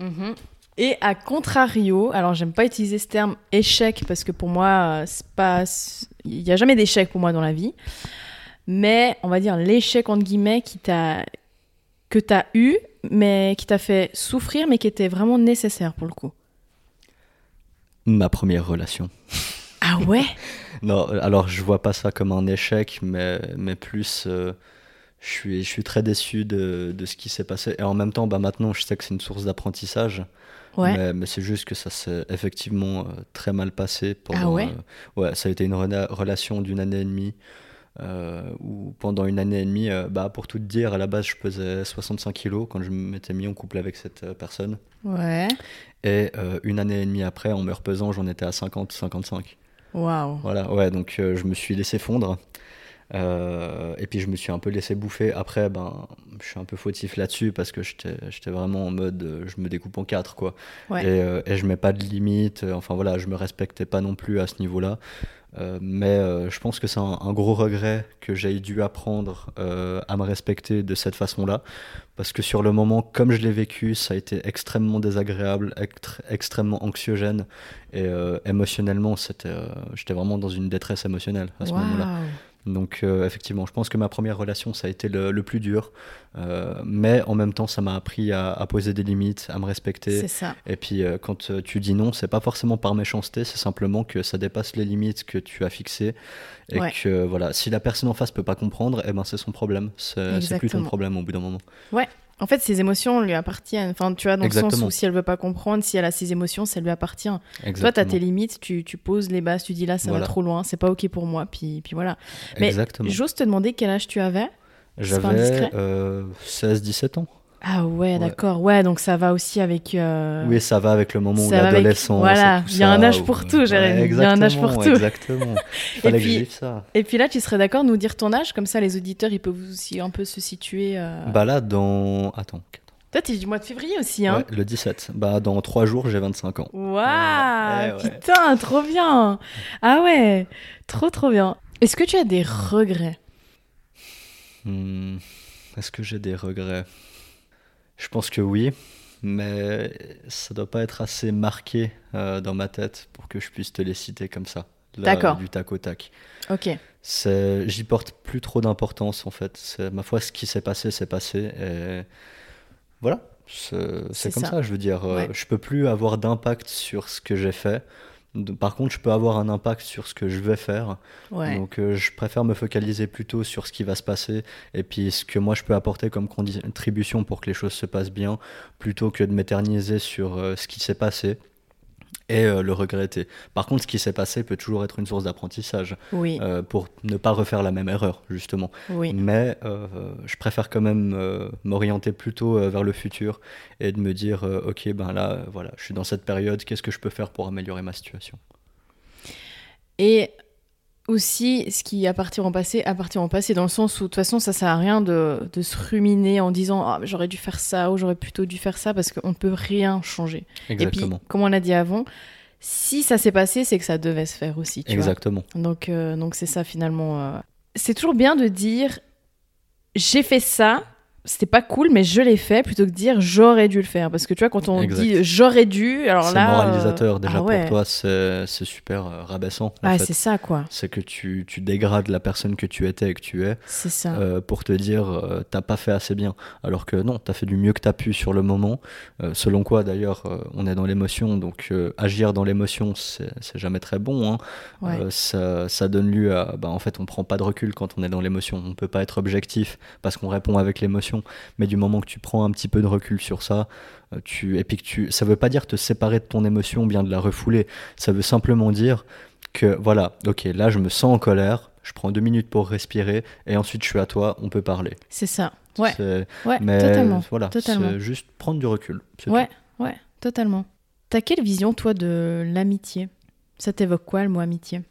Mhm. Et à contrario alors j'aime pas utiliser ce terme échec parce que pour moi euh, c'est pas il y a jamais d'échec pour moi dans la vie mais on va dire l'échec entre guillemets qui t'a que t'as eu mais qui t'a fait souffrir mais qui était vraiment nécessaire pour le coup Ma première relation. [laughs] ah ouais? Non, alors je vois pas ça comme un échec, mais, mais plus euh, je, suis, je suis très déçu de, de ce qui s'est passé. Et en même temps, bah, maintenant, je sais que c'est une source d'apprentissage, ouais mais, mais c'est juste que ça s'est effectivement euh, très mal passé. Pendant, Ah ouais euh, Ouais, ça a été une rela- relation d'une année et demie. Euh, où pendant une année et demie, euh, bah, pour tout te dire, à la base je pesais 65 kilos quand je m'étais mis en couple avec cette euh, personne. ouais Et une année et demie après, en me repesant, j'en étais à 50-55. waouh Voilà, ouais, donc je me suis laissé fondre. Euh, et puis je me suis un peu laissé bouffer. Après, ben, je suis un peu fautif là-dessus parce que j'étais vraiment en mode euh, je me découpe en quatre, quoi. Ouais. Et, euh, et je mets pas de limite. Enfin voilà, je me respectais pas non plus à ce niveau-là. Euh, mais je pense que c'est un, un gros regret que j'ai dû apprendre à me respecter de cette façon-là. Parce que sur le moment, comme je l'ai vécu, ça a été extrêmement désagréable, extr- extrêmement anxiogène. Et émotionnellement, j'étais vraiment dans une détresse émotionnelle à ce moment-là. Donc euh, effectivement, je pense que ma première relation, ça a été le, le plus dur. Euh, mais en même temps, ça m'a appris à, à poser des limites, à me respecter. c'est ça Et puis euh, quand tu dis non, c'est pas forcément par méchanceté, c'est simplement que ça dépasse les limites que tu as fixées. Et Ouais. que voilà, si la personne en face peut pas comprendre, eh ben c'est son problème. C'est plus ton problème au bout d'un moment. En fait, ses émotions lui appartiennent. Enfin, tu vois, dans le sens où si elle veut pas comprendre, si elle a ses émotions, ça lui appartient. Toi, Exactement. tu as tes limites, tu, tu poses les bases, tu dis là, ça Voilà. va trop loin, c'est pas OK pour moi, puis, puis voilà. Mais Exactement. J'ose te demander quel âge tu avais? C'est pas J'avais euh, 16-17 ans. Ah ouais, Ouais. d'accord. Ouais, donc ça va aussi avec. euh, Oui, ça va avec le moment où avec- l'adolescence. voilà, et il y a un âge pour tout, Jérémy, il y a un âge pour tout. Exactement. [laughs] Il fallait puis- que je vive ça. Et puis là, tu serais d'accord de nous dire ton âge, comme ça les auditeurs, ils peuvent aussi un peu se situer. euh, Bah là, dans. Attends. Toi, t'es du mois de février aussi, hein Ouais, le 17. Bah dans 3 jours, j'ai 25 ans. Waouh ouais. Putain, trop bien Ah ouais Trop, trop bien. Est-ce que tu as des regrets? Hmm, Est-ce que j'ai des regrets? Je pense que oui, mais ça doit pas être assez marqué euh, dans ma tête pour que je puisse te les citer comme ça. D'accord. Du tac au tac. Ok. J'y porte plus trop d'importance en fait. Ma foi, ce qui s'est passé, c'est passé. Et voilà, c'est comme ça. ça. Je veux dire, euh, Ouais. je peux plus avoir d'impact sur ce que j'ai fait. Par contre, je peux avoir un impact sur ce que je vais faire. Ouais. Donc, euh, je préfère me focaliser plutôt sur ce qui va se passer et puis ce que moi je peux apporter comme contribution pour que les choses se passent bien, plutôt que de m'éterniser sur euh, ce qui s'est passé et euh, le regretter. Par contre, ce qui s'est passé peut toujours être une source d'apprentissage Oui, euh, pour ne pas refaire la même erreur, justement. oui. Mais euh, je préfère quand même m'orienter plutôt vers le futur et de me dire, ok, ben là, voilà, je suis dans cette période, qu'est-ce que je peux faire pour améliorer ma situation? Et aussi, ce qui appartient au passé, appartient au passé, dans le sens où, de toute façon, ça sert à rien de, de se ruminer en disant Ah, j'aurais dû faire ça ou j'aurais plutôt dû faire ça, parce qu'on ne peut rien changer. Exactement. Et puis, comme on l'a dit avant, si ça s'est passé, c'est que ça devait se faire aussi. Tu vois. Exactement. Donc, euh, donc c'est ça finalement. euh. C'est toujours bien de dire j'ai fait ça, c'était pas cool, mais je l'ai fait plutôt que dire j'aurais dû le faire. Parce que tu vois, quand on Exact. dit j'aurais dû, alors C'est là. moralisateur euh, déjà ah ouais. pour toi, c'est c'est super euh, rabaissant. Ah, c'est ça, quoi. C'est que tu, tu dégrades la personne que tu étais et que tu es C'est ça. euh, pour te dire euh, t'as pas fait assez bien. Alors que non, t'as fait du mieux que t'as pu sur le moment. Selon quoi d'ailleurs, on est dans l'émotion, donc agir dans l'émotion, c'est c'est jamais très bon. hein. Ouais. Ça, ça donne lieu à. Bah, en fait, on prend pas de recul quand on est dans l'émotion. On peut pas être objectif parce qu'on répond avec l'émotion. Mais du moment que tu prends un petit peu de recul sur ça, euh, tu, et puis que tu. Ça veut pas dire te séparer de ton émotion ou bien de la refouler. Ça veut simplement dire que voilà, ok, là je me sens en colère, je prends deux minutes pour respirer et ensuite je suis à toi, on peut parler. C'est ça. Ouais, ouais, Mais totalement. voilà, totalement. juste prendre du recul. Ouais, tout. ouais, totalement. T'as quelle vision, toi, de l'amitié? Ça t'évoque quoi, le mot amitié?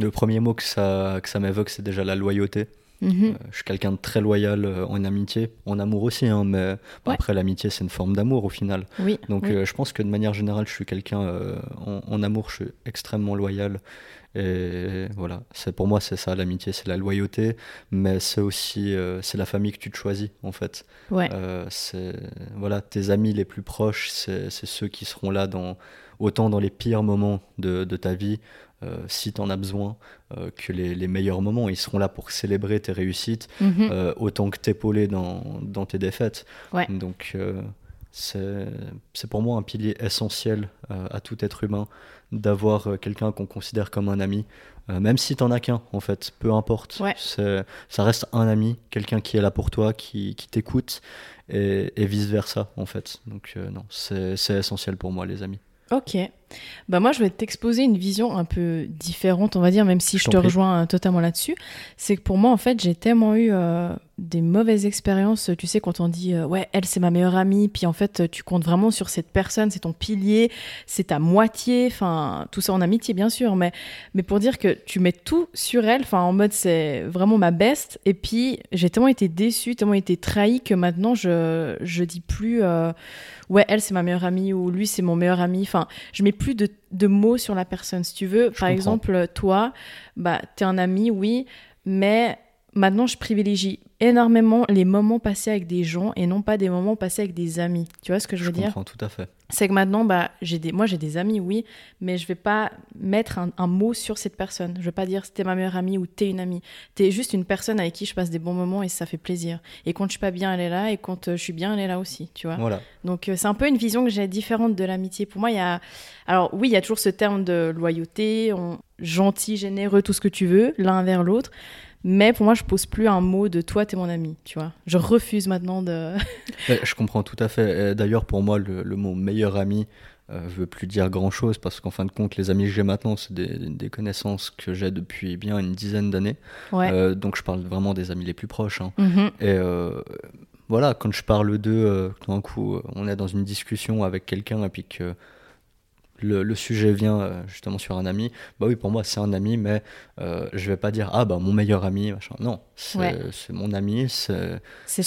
Le premier mot que ça, que ça m'évoque, c'est déjà la loyauté. Mhm. Euh, je suis quelqu'un de très loyal euh, en amitié, en amour aussi, hein, mais Ouais. après l'amitié c'est une forme d'amour au final. Oui. Donc oui. euh, je pense que de manière générale je suis quelqu'un en, en amour, je suis extrêmement loyal. Et voilà, c'est pour moi c'est ça l'amitié, c'est la loyauté, mais c'est aussi c'est la famille que tu te choisis en fait. ouais. C'est voilà tes amis les plus proches, c'est ceux qui seront là dans autant dans les pires moments de, de ta vie, si tu en as besoin, euh, que les, les meilleurs moments. Ils seront là pour célébrer tes réussites, Mhm. euh, autant que t'épauler dans, dans tes défaites. Ouais. Donc euh, c'est c'est pour moi un pilier essentiel euh, à tout être humain d'avoir euh, quelqu'un qu'on considère comme un ami. Euh, même si t'en as qu'un, en fait, peu importe. Ouais. Ça reste un ami, quelqu'un qui est là pour toi, qui, qui t'écoute, et, et vice-versa, en fait. Donc, euh, non, c'est c'est essentiel pour moi, les amis. Ok. Bah moi, je vais t'exposer une vision un peu différente, on va dire, même si Je te prie. rejoins euh, totalement là-dessus. C'est que pour moi, en fait, j'ai tellement eu euh, des mauvaises expériences. Tu sais, quand on dit euh, ouais, elle c'est ma meilleure amie, puis en fait, tu comptes vraiment sur cette personne, c'est ton pilier, c'est ta moitié. Enfin, tout ça en amitié, bien sûr, mais mais pour dire que tu mets tout sur elle. Enfin, en mode c'est vraiment ma best. Et puis j'ai tellement été déçue, tellement été trahie que maintenant je je dis plus. euh, ouais, elle c'est ma meilleure amie ou lui c'est mon meilleur ami. Enfin, je mets plus de, de mots sur la personne. Si tu veux, par comprends. exemple, toi, bah, t'es un ami, oui, mais maintenant je privilégie énormément les moments passés avec des gens et non pas des moments passés avec des amis. Tu vois ce que je Je veux dire? comprends tout à fait. C'est que maintenant, bah, j'ai des, moi j'ai des amis, oui, mais je vais pas mettre un, un mot sur cette personne. Je vais pas dire t'es ma meilleure amie ou t'es une amie. T'es juste une personne avec qui je passe des bons moments et ça fait plaisir. Et quand je suis pas bien, elle est là, et quand euh, je suis bien, elle est là aussi, tu vois. Voilà. Donc euh, c'est un peu une vision que j'ai différente de l'amitié. Pour moi, il y a, alors oui, il y a toujours ce terme de loyauté, on- gentil, généreux, tout ce que tu veux, l'un vers l'autre. Mais pour moi, je pose plus un mot de toi, t'es mon ami, tu vois. Je refuse maintenant de. [laughs] Je comprends tout à fait. D'ailleurs, pour moi, le, le mot meilleur ami euh, veut plus dire grand-chose parce qu'en fin de compte, les amis que j'ai maintenant, c'est des, des connaissances que j'ai depuis bien une dizaine d'années. Ouais. Euh, donc, je parle vraiment des amis les plus proches. hein. Mhm. Et euh, voilà, quand je parle d'eux, tout d'un coup, on est dans une discussion avec quelqu'un et puis que le, le sujet vient euh, justement sur un ami, bah oui, pour moi, c'est un ami, mais euh, je vais pas dire, ah bah mon meilleur ami, machin. Non, c'est Ouais. mon ami, c'est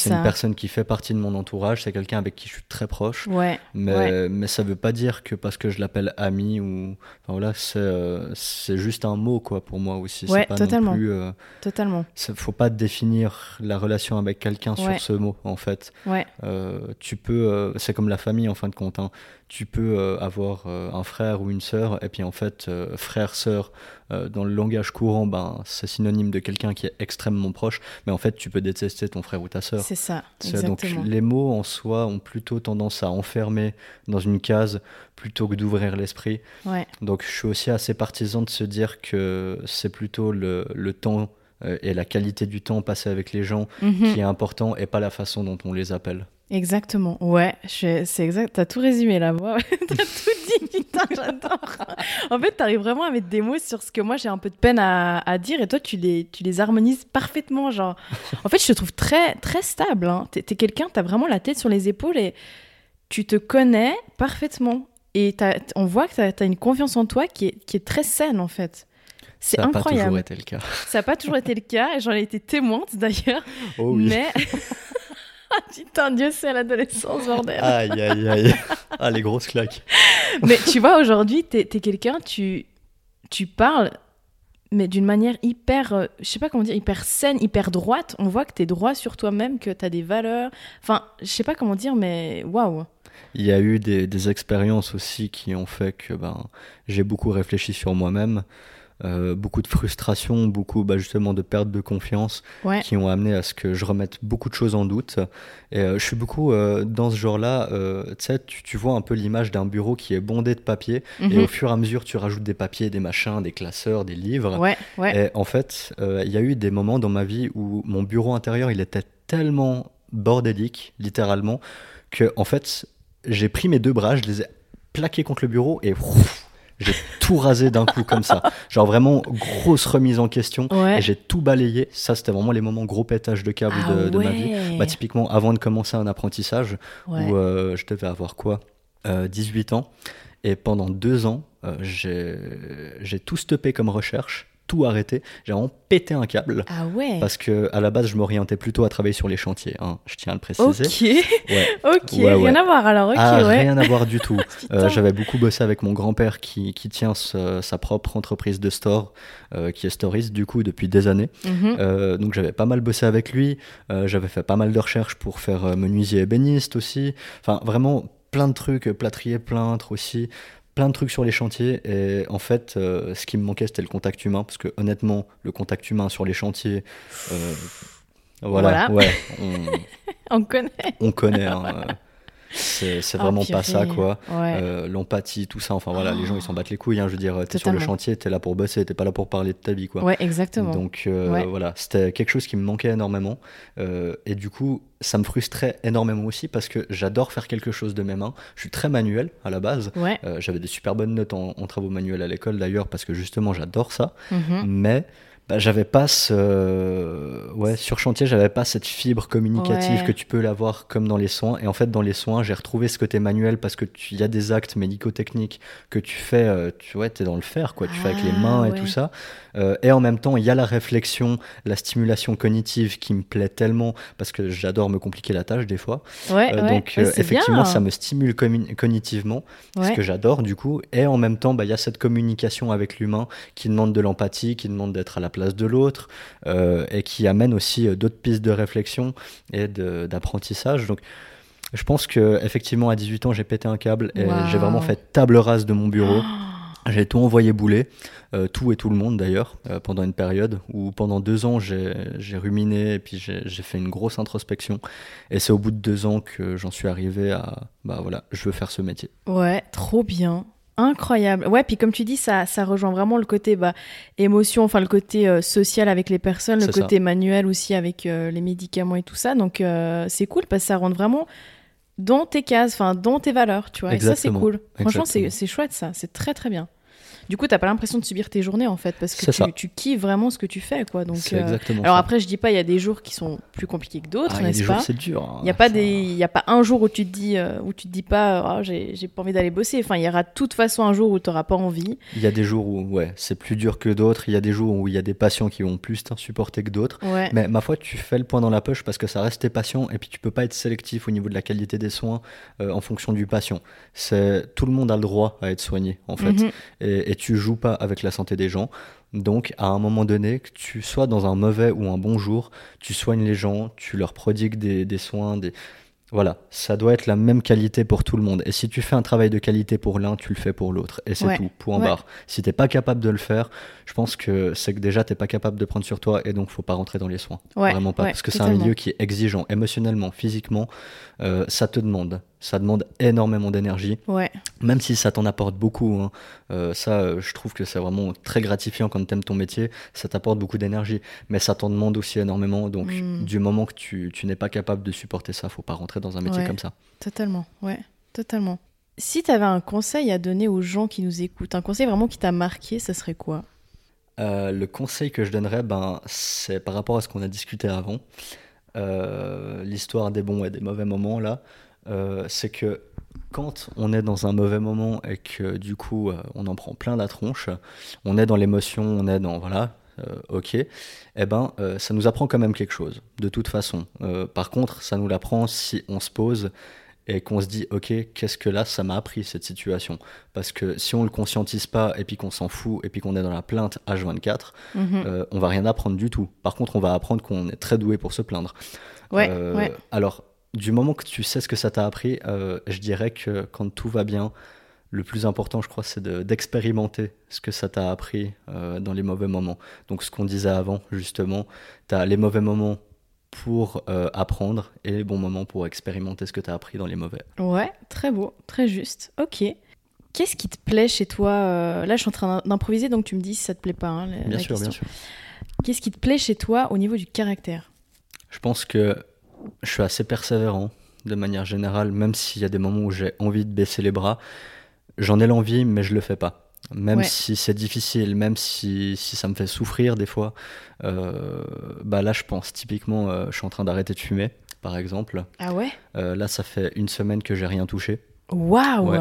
une personne qui fait partie de mon entourage, c'est quelqu'un avec qui je suis très proche. Ouais. Mais, Ouais. mais ça veut pas dire que parce que je l'appelle ami ou. Enfin voilà, c'est euh, juste un mot quoi pour moi aussi. Ouais, pas totalement. Non plus, euh, Totalement. faut pas définir la relation avec quelqu'un sur ce mot en fait. Ouais. Euh, tu peux, c'est comme la famille en fin de compte. hein. Tu peux avoir un frère ou une sœur et puis en fait frère sœur euh, dans le langage courant, ben c'est synonyme de quelqu'un qui est extrêmement proche. Mais en fait, tu peux détester ton frère ou ta sœur. C'est ça. C'est- Donc Exactement. les mots en soi ont plutôt tendance à enfermer dans une case plutôt que d'ouvrir l'esprit. Ouais. Donc je suis aussi assez partisan de se dire que c'est plutôt le, le temps euh, et la qualité du temps passé avec les gens Mhm. qui est important et pas la façon dont on les appelle. Exactement. Ouais, je- c'est exact. T'as tout résumé là. Ouais, [laughs] T'as tout dit. Putain, j'adore. En fait, t'arrives vraiment à mettre des mots sur ce que moi j'ai un peu de peine à, à dire et toi tu les, tu les harmonises parfaitement. Genre, en fait, je te trouve très, très stable. Hein. T'es, t'es quelqu'un, t'as vraiment la tête sur les épaules et tu te connais parfaitement. Et t'as- on voit que t'as, t'as une confiance en toi qui est, qui est très saine en fait. C'est Ça n'a pas incroyable. toujours été le cas. Ça n'a pas toujours été le cas et j'en ai été témointe d'ailleurs. Oh oui. Mais. [laughs] [laughs] Putain, Dieu sait l'adolescence, bordel. Aïe, aïe, aïe. [laughs] Ah, les grosses claques. Mais tu vois, aujourd'hui, t'es es, quelqu'un, tu, tu parles mais d'une manière hyper, euh, je sais pas comment dire, hyper saine, hyper droite. On voit que tu es droit sur toi-même, que tu as des valeurs. Enfin, je sais pas comment dire, mais waouh. Il y a eu des, des expériences aussi qui ont fait que ben, j'ai beaucoup réfléchi sur moi-même. Euh, beaucoup de frustration, beaucoup bah, justement de perte de confiance Ouais. qui ont amené à ce que je remette beaucoup de choses en doute. Et euh, je suis beaucoup euh, dans ce genre-là, tu tu, vois un peu l'image d'un bureau qui est bondé de papier et Mhm. au fur et à mesure tu rajoutes des papiers, des machins, des classeurs, des livres. Ouais, ouais. Et en fait, il y a eu des moments dans ma vie où mon bureau intérieur, il était tellement bordélique, littéralement, que en fait, j'ai pris mes deux bras, je les ai plaqués contre le bureau et ouf, j'ai tout rasé d'un coup comme ça. Genre vraiment grosse remise en question Ouais. et j'ai tout balayé. Ça, c'était vraiment les moments gros pétage de câble Ah de, de ma vie. Bah, typiquement, avant de commencer un apprentissage, Ouais. où euh, je devais avoir quoi Euh, 18 ans. Et pendant deux ans, euh, j'ai tout stoppé comme recherche, tout arrêté. J'ai vraiment pété un câble. Ah ouais. Parce que à la base, je m'orientais plutôt à travailler sur les chantiers. hein, je tiens à le préciser. Ok, [laughs] Ouais. ok, Ouais, ouais. rien à voir alors, ok, Ah. Rien à voir du tout. [laughs] Euh, J'avais beaucoup bossé avec mon grand-père qui, qui tient ce- sa propre entreprise de store, euh, qui est Stories du coup depuis des années. Mhm. Euh, donc j'avais pas mal bossé avec lui, j'avais fait pas mal de recherches pour faire menuisier ébéniste aussi, enfin vraiment plein de trucs, plâtrier, peintre aussi, plein de trucs sur les chantiers et en fait euh, ce qui me manquait c'était le contact humain parce que honnêtement le contact humain sur les chantiers, euh, voilà, Voilà. ouais, [laughs] on, On connaît. on connaît, hein, euh, c'est Ah, vraiment pas ça quoi. Ouais. Euh, l'empathie, tout ça, enfin voilà, les gens ils s'en battent les couilles, hein, je veux dire, t'es sur le chantier, t'es là pour bosser, t'es pas là pour parler de ta vie quoi. ouais, exactement. Donc euh, Ouais. voilà, c'était quelque chose qui me manquait énormément. Euh, et du coup, ça me frustrait énormément aussi parce que j'adore faire quelque chose de mes mains. Je suis très manuel à la base. Ouais. J'avais des super bonnes notes en, en travaux manuels à l'école d'ailleurs parce que justement j'adore ça. Mhm. Mais bah, j'avais pas ce. Ouais, sur chantier, j'avais pas cette fibre communicative Ouais. que tu peux l'avoir comme dans les soins. Et en fait, dans les soins, j'ai retrouvé ce côté manuel parce que tu- il y a des actes médico-techniques que tu fais, euh, tu vois, es dans le faire, quoi. Tu fais avec les Ah, mains et ouais. tout ça. Euh, et en même temps, il y a la réflexion, la stimulation cognitive qui me plaît tellement parce que j'adore me compliquer la tâche des fois. Ouais, Euh, ouais. donc, Ouais, euh, effectivement, bien. ça me stimule cognitivement ce Ouais. que j'adore du coup. Et en même temps, bah, il y a cette communication avec l'humain qui demande de l'empathie, qui demande d'être à la place de l'autre euh, et qui amène aussi euh, d'autres pistes de réflexion et d'apprentissage. Donc, je pense que effectivement à 18 ans, j'ai pété un câble et j'ai vraiment fait table rase de mon bureau. [gasps] J'ai tout envoyé bouler, euh, tout et tout le monde d'ailleurs, euh, pendant une période où pendant deux ans j'ai ruminé et puis j'ai fait une grosse introspection. Et c'est au bout de deux ans que j'en suis arrivé à, bah voilà, je veux faire ce métier. Ouais, trop bien. Incroyable. Ouais, puis comme tu dis, ça, ça rejoint vraiment le côté bah, émotion, enfin le côté euh, social avec les personnes, le ça. côté manuel aussi avec euh, les médicaments et tout ça. Donc euh, c'est cool parce que ça rentre vraiment dans tes cases, enfin dans tes valeurs, tu vois. Et ça, c'est cool. Franchement, c'est chouette ça. C'est très très bien. Du coup, t'as pas l'impression de subir tes journées en fait parce que tu, tu kiffes vraiment ce que tu fais, quoi. Donc, euh, exactement alors ça. après, je dis pas, il y a des jours qui sont plus compliqués que d'autres, Ah, n'est-ce pas c'est dur. hein. Il n'y a, pas Ça- des... il y a pas un jour où tu te dis, euh, où tu te dis pas, Ah, j'ai pas envie d'aller bosser. Enfin, il y aura de toute façon un jour où tu n'auras pas envie. Il y a des jours où ouais, c'est plus dur que d'autres. Il y a des jours où il y a des patients qui vont plus t'insupporter que d'autres. Ouais. Mais ma foi, tu fais le point dans la poche parce que ça reste tes patients et puis tu peux pas être sélectif au niveau de la qualité des soins euh, en fonction du patient. C'est tout le monde a le droit à être soigné en fait Mhm. et, et tu joues pas avec la santé des gens. Donc à un moment donné, que tu sois dans un mauvais ou un bon jour, tu soignes les gens, tu leur prodigues des, des soins, des voilà, ça doit être la même qualité pour tout le monde. Et si tu fais un travail de qualité pour l'un, tu le fais pour l'autre. Et c'est Ouais, tout, point ouais. barre. Si t'es pas capable de le faire, je pense que c'est que déjà t'es pas capable de prendre sur toi et donc faut pas rentrer dans les soins. Ouais, Vraiment pas. parce que c'est un milieu qui est exigeant émotionnellement, physiquement. Euh, ça te demande. Ça demande énormément d'énergie Ouais. même si ça t'en apporte beaucoup, hein, euh, ça, euh, je trouve que c'est vraiment très gratifiant quand t'aimes ton métier, ça t'apporte beaucoup d'énergie, mais ça t'en demande aussi énormément, donc Mm. du moment que tu, tu n'es pas capable de supporter ça, faut pas rentrer dans un métier Ouais. comme ça. Totalement. Ouais. Totalement. Si tu avais un conseil à donner aux gens qui nous écoutent, un conseil vraiment qui t'a marqué, ça serait quoi? Euh, le conseil que je donnerais, ben, c'est par rapport à ce qu'on a discuté avant, l'histoire des bons et des mauvais moments, là, euh, c'est que quand on est dans un mauvais moment et que du coup euh, on en prend plein la tronche, on est dans l'émotion, on est dans voilà, euh, ok, eh ben euh, ça nous apprend quand même quelque chose, de toute façon. Euh, par contre, ça nous l'apprend si on se pose et qu'on se dit, ok, qu'est-ce que là, ça m'a appris cette situation? Parce que si on le conscientise pas et puis qu'on s'en fout et puis qu'on est dans la plainte H24, Mhm. euh, on va rien apprendre du tout. Par contre, on va apprendre qu'on est très doué pour se plaindre. Ouais, ouais. Alors, du moment que tu sais ce que ça t'a appris, euh, je dirais que quand tout va bien, le plus important, je crois, c'est de- d'expérimenter ce que ça t'a appris euh, dans les mauvais moments. Donc, ce qu'on disait avant, justement, tu as les mauvais moments pour euh, apprendre et les bons moments pour expérimenter ce que tu as appris dans les mauvais. Ouais, très beau, très juste. Ok. Qu'est-ce qui te plaît chez toi Là, je suis en train d'improviser, donc tu me dis si ça te plaît pas. hein, la- Bien la sûr, bien sûr. Qu'est-ce qui te plaît chez toi au niveau du caractère? Je pense que je suis assez persévérant de manière générale, même s'il y a des moments où j'ai envie de baisser les bras. J'en ai l'envie, mais je le fais pas. Même Ouais. si c'est difficile, même si, si ça me fait souffrir des fois. Euh, bah là, je pense typiquement, euh, je suis en train d'arrêter de fumer, par exemple. Ah ouais? Euh, là, ça fait une semaine que j'ai rien touché. Waouh Ouais.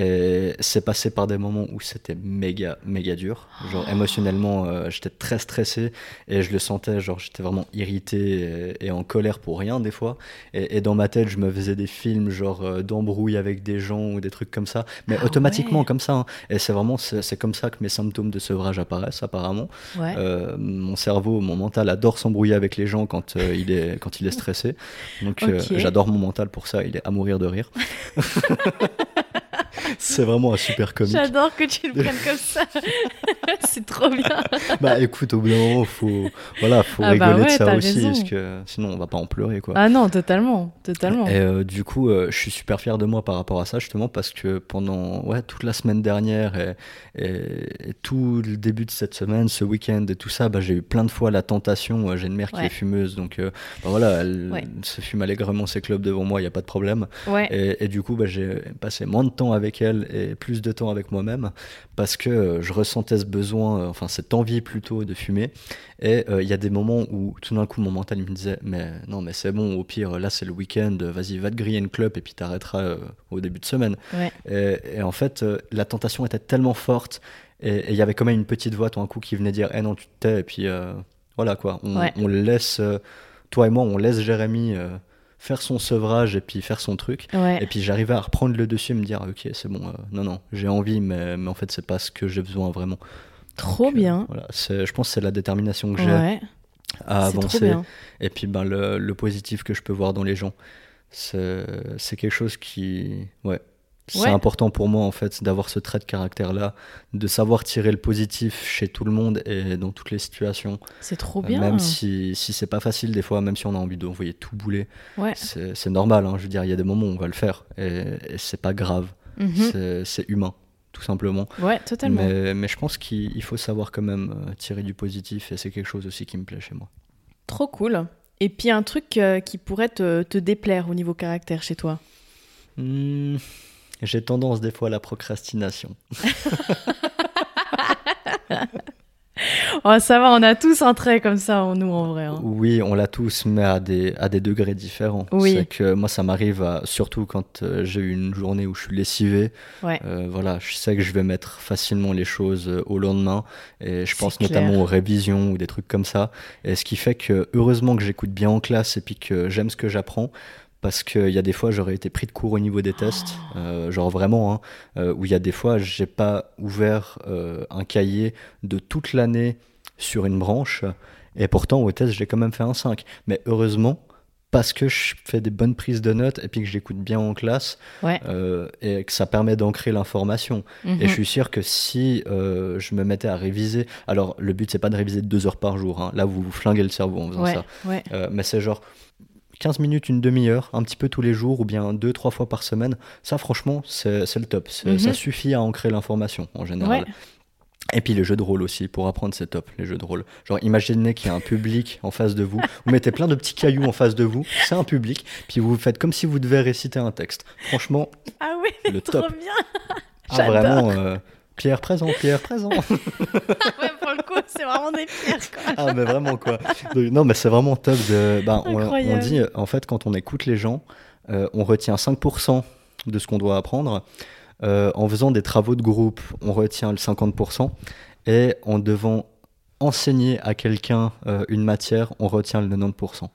Et c'est passé par des moments où c'était méga, méga dur. Genre émotionnellement, euh, j'étais très stressé et je le sentais, genre j'étais vraiment irrité et, et en colère pour rien des fois. Et, et dans ma tête, je me faisais des films genre euh, d'embrouille avec des gens ou des trucs comme ça, mais Ah automatiquement ouais. comme ça. hein. Et c'est vraiment, c'est comme ça que mes symptômes de sevrage apparaissent apparemment. Ouais. Euh, mon cerveau, mon mental adore s'embrouiller avec les gens quand, euh, il, est, quand il est stressé. Donc j'adore mon mental pour ça, il est à mourir de rire. [laughs] c'est vraiment un super comique. J'adore que tu le prennes comme ça. [laughs] c'est trop bien. Bah écoute, au bout d'un moment, faut, voilà, faut Ah bah rigoler de ça aussi, raison. parce que sinon on va pas en pleurer quoi. Ah non, totalement, totalement. Et euh, du coup, euh, je suis super fier de moi par rapport à ça, justement, parce que pendant ouais, toute la semaine dernière et, et- et tout le début de cette semaine, ce week-end et tout ça, bah, j'ai eu plein de fois la tentation. euh, J'ai une mère qui est fumeuse, donc euh, bah, voilà, elle se fume allègrement ses clubs devant moi, il n'y a pas de problème. Et, et du coup, bah, j'ai passé moins de temps avec elle et plus de temps avec moi-même parce que euh, je ressentais ce besoin, euh, enfin cette envie plutôt de fumer. Et euh, il y a des moments où tout d'un coup mon mental me disait mais non mais c'est bon, au pire là c'est le week-end, vas-y va te griller une clope et puis t'arrêteras euh, au début de semaine. Ouais. Et, et en fait euh, la tentation était tellement forte et il y avait quand même une petite voix tout d'un coup qui venait dire eh non tu te tais et puis voilà quoi, on, Ouais. on le laisse, toi et moi on laisse Jérémy euh, faire son sevrage et puis faire son truc. Ouais. Et puis j'arrivais à reprendre le dessus et me dire ok c'est bon, euh, non non j'ai envie mais, mais en fait c'est pas ce que j'ai besoin vraiment. Trop Donc, euh, bien. voilà, je pense que c'est la détermination que j'ai Ouais. à avancer et puis ben, le, le positif que je peux voir dans les gens. C'est c'est quelque chose qui... Ouais. C'est Ouais. important pour moi en fait d'avoir ce trait de caractère là, de savoir tirer le positif chez tout le monde et dans toutes les situations. C'est trop bien. Même si, si c'est pas facile des fois, même si on a envie d'envoyer tout bouler, Ouais. c'est normal. hein. Je veux dire, il y a des moments où on va le faire et, et c'est pas grave. Mhm. C'est- C'est humain, tout simplement. Ouais, totalement. Mais, mais je pense qu'il il faut savoir quand même euh, tirer du positif et c'est quelque chose aussi qui me plaît chez moi. Trop cool. Et puis un truc euh, qui pourrait te, te déplaire au niveau caractère chez toi? Hmm, J'ai tendance des fois à la procrastination. [laughs] Oh, ça va, on a tous un trait comme ça en nous en vrai. hein. Oui, on l'a tous, mais à des, à des degrés différents. Oui. C'est que moi, ça m'arrive, surtout quand euh, j'ai eu une journée où je suis lessivé. Ouais. Euh, voilà, je sais que je vais mettre facilement les choses euh, au lendemain. Et je pense clair. notamment aux révisions ou des trucs comme ça. Et ce qui fait que, heureusement que j'écoute bien en classe et puis que j'aime ce que j'apprends. Parce qu'il y a des fois, j'aurais été pris de court au niveau des tests, Oh. euh, genre vraiment, hein, euh, où il y a des fois, j'ai pas ouvert euh, un cahier de toute l'année sur une branche, et pourtant au test, j'ai quand même fait un 5. Mais heureusement, parce que je fais des bonnes prises de notes et puis que j'écoute bien en classe, Ouais. euh, et que ça permet d'ancrer l'information. Mhm. Et je suis sûr que si euh, je me mettais à réviser, alors le but c'est pas de réviser deux heures par jour, hein. là vous vous flinguez le cerveau en faisant ouais. ça, Ouais. Euh, mais c'est genre 15 minutes, une demi-heure, un petit peu tous les jours ou bien deux, trois fois par semaine, ça franchement c'est le top, Mhm. ça suffit à ancrer l'information en général. Ouais. Et puis les jeux de rôle aussi, pour apprendre c'est top, les jeux de rôle. Genre imaginez qu'il y a un public en face de vous, vous mettez plein de petits cailloux en face de vous, c'est un public, puis vous faites comme si vous devez réciter un texte. Franchement, Ah oui, le trop top. bien. Ah, vraiment, euh, Pierre présent, Pierre présent. [laughs] ouais, pour le coup, c'est vraiment des pierres quoi. ah, mais vraiment, quoi. Non, mais c'est vraiment top de. bah, on, dit, en fait, quand on écoute les gens, euh, on retient 5% de ce qu'on doit apprendre. Euh, en faisant des travaux de groupe, on retient le 50%. Et en devant enseigner à quelqu'un euh, une matière, on retient le 90%.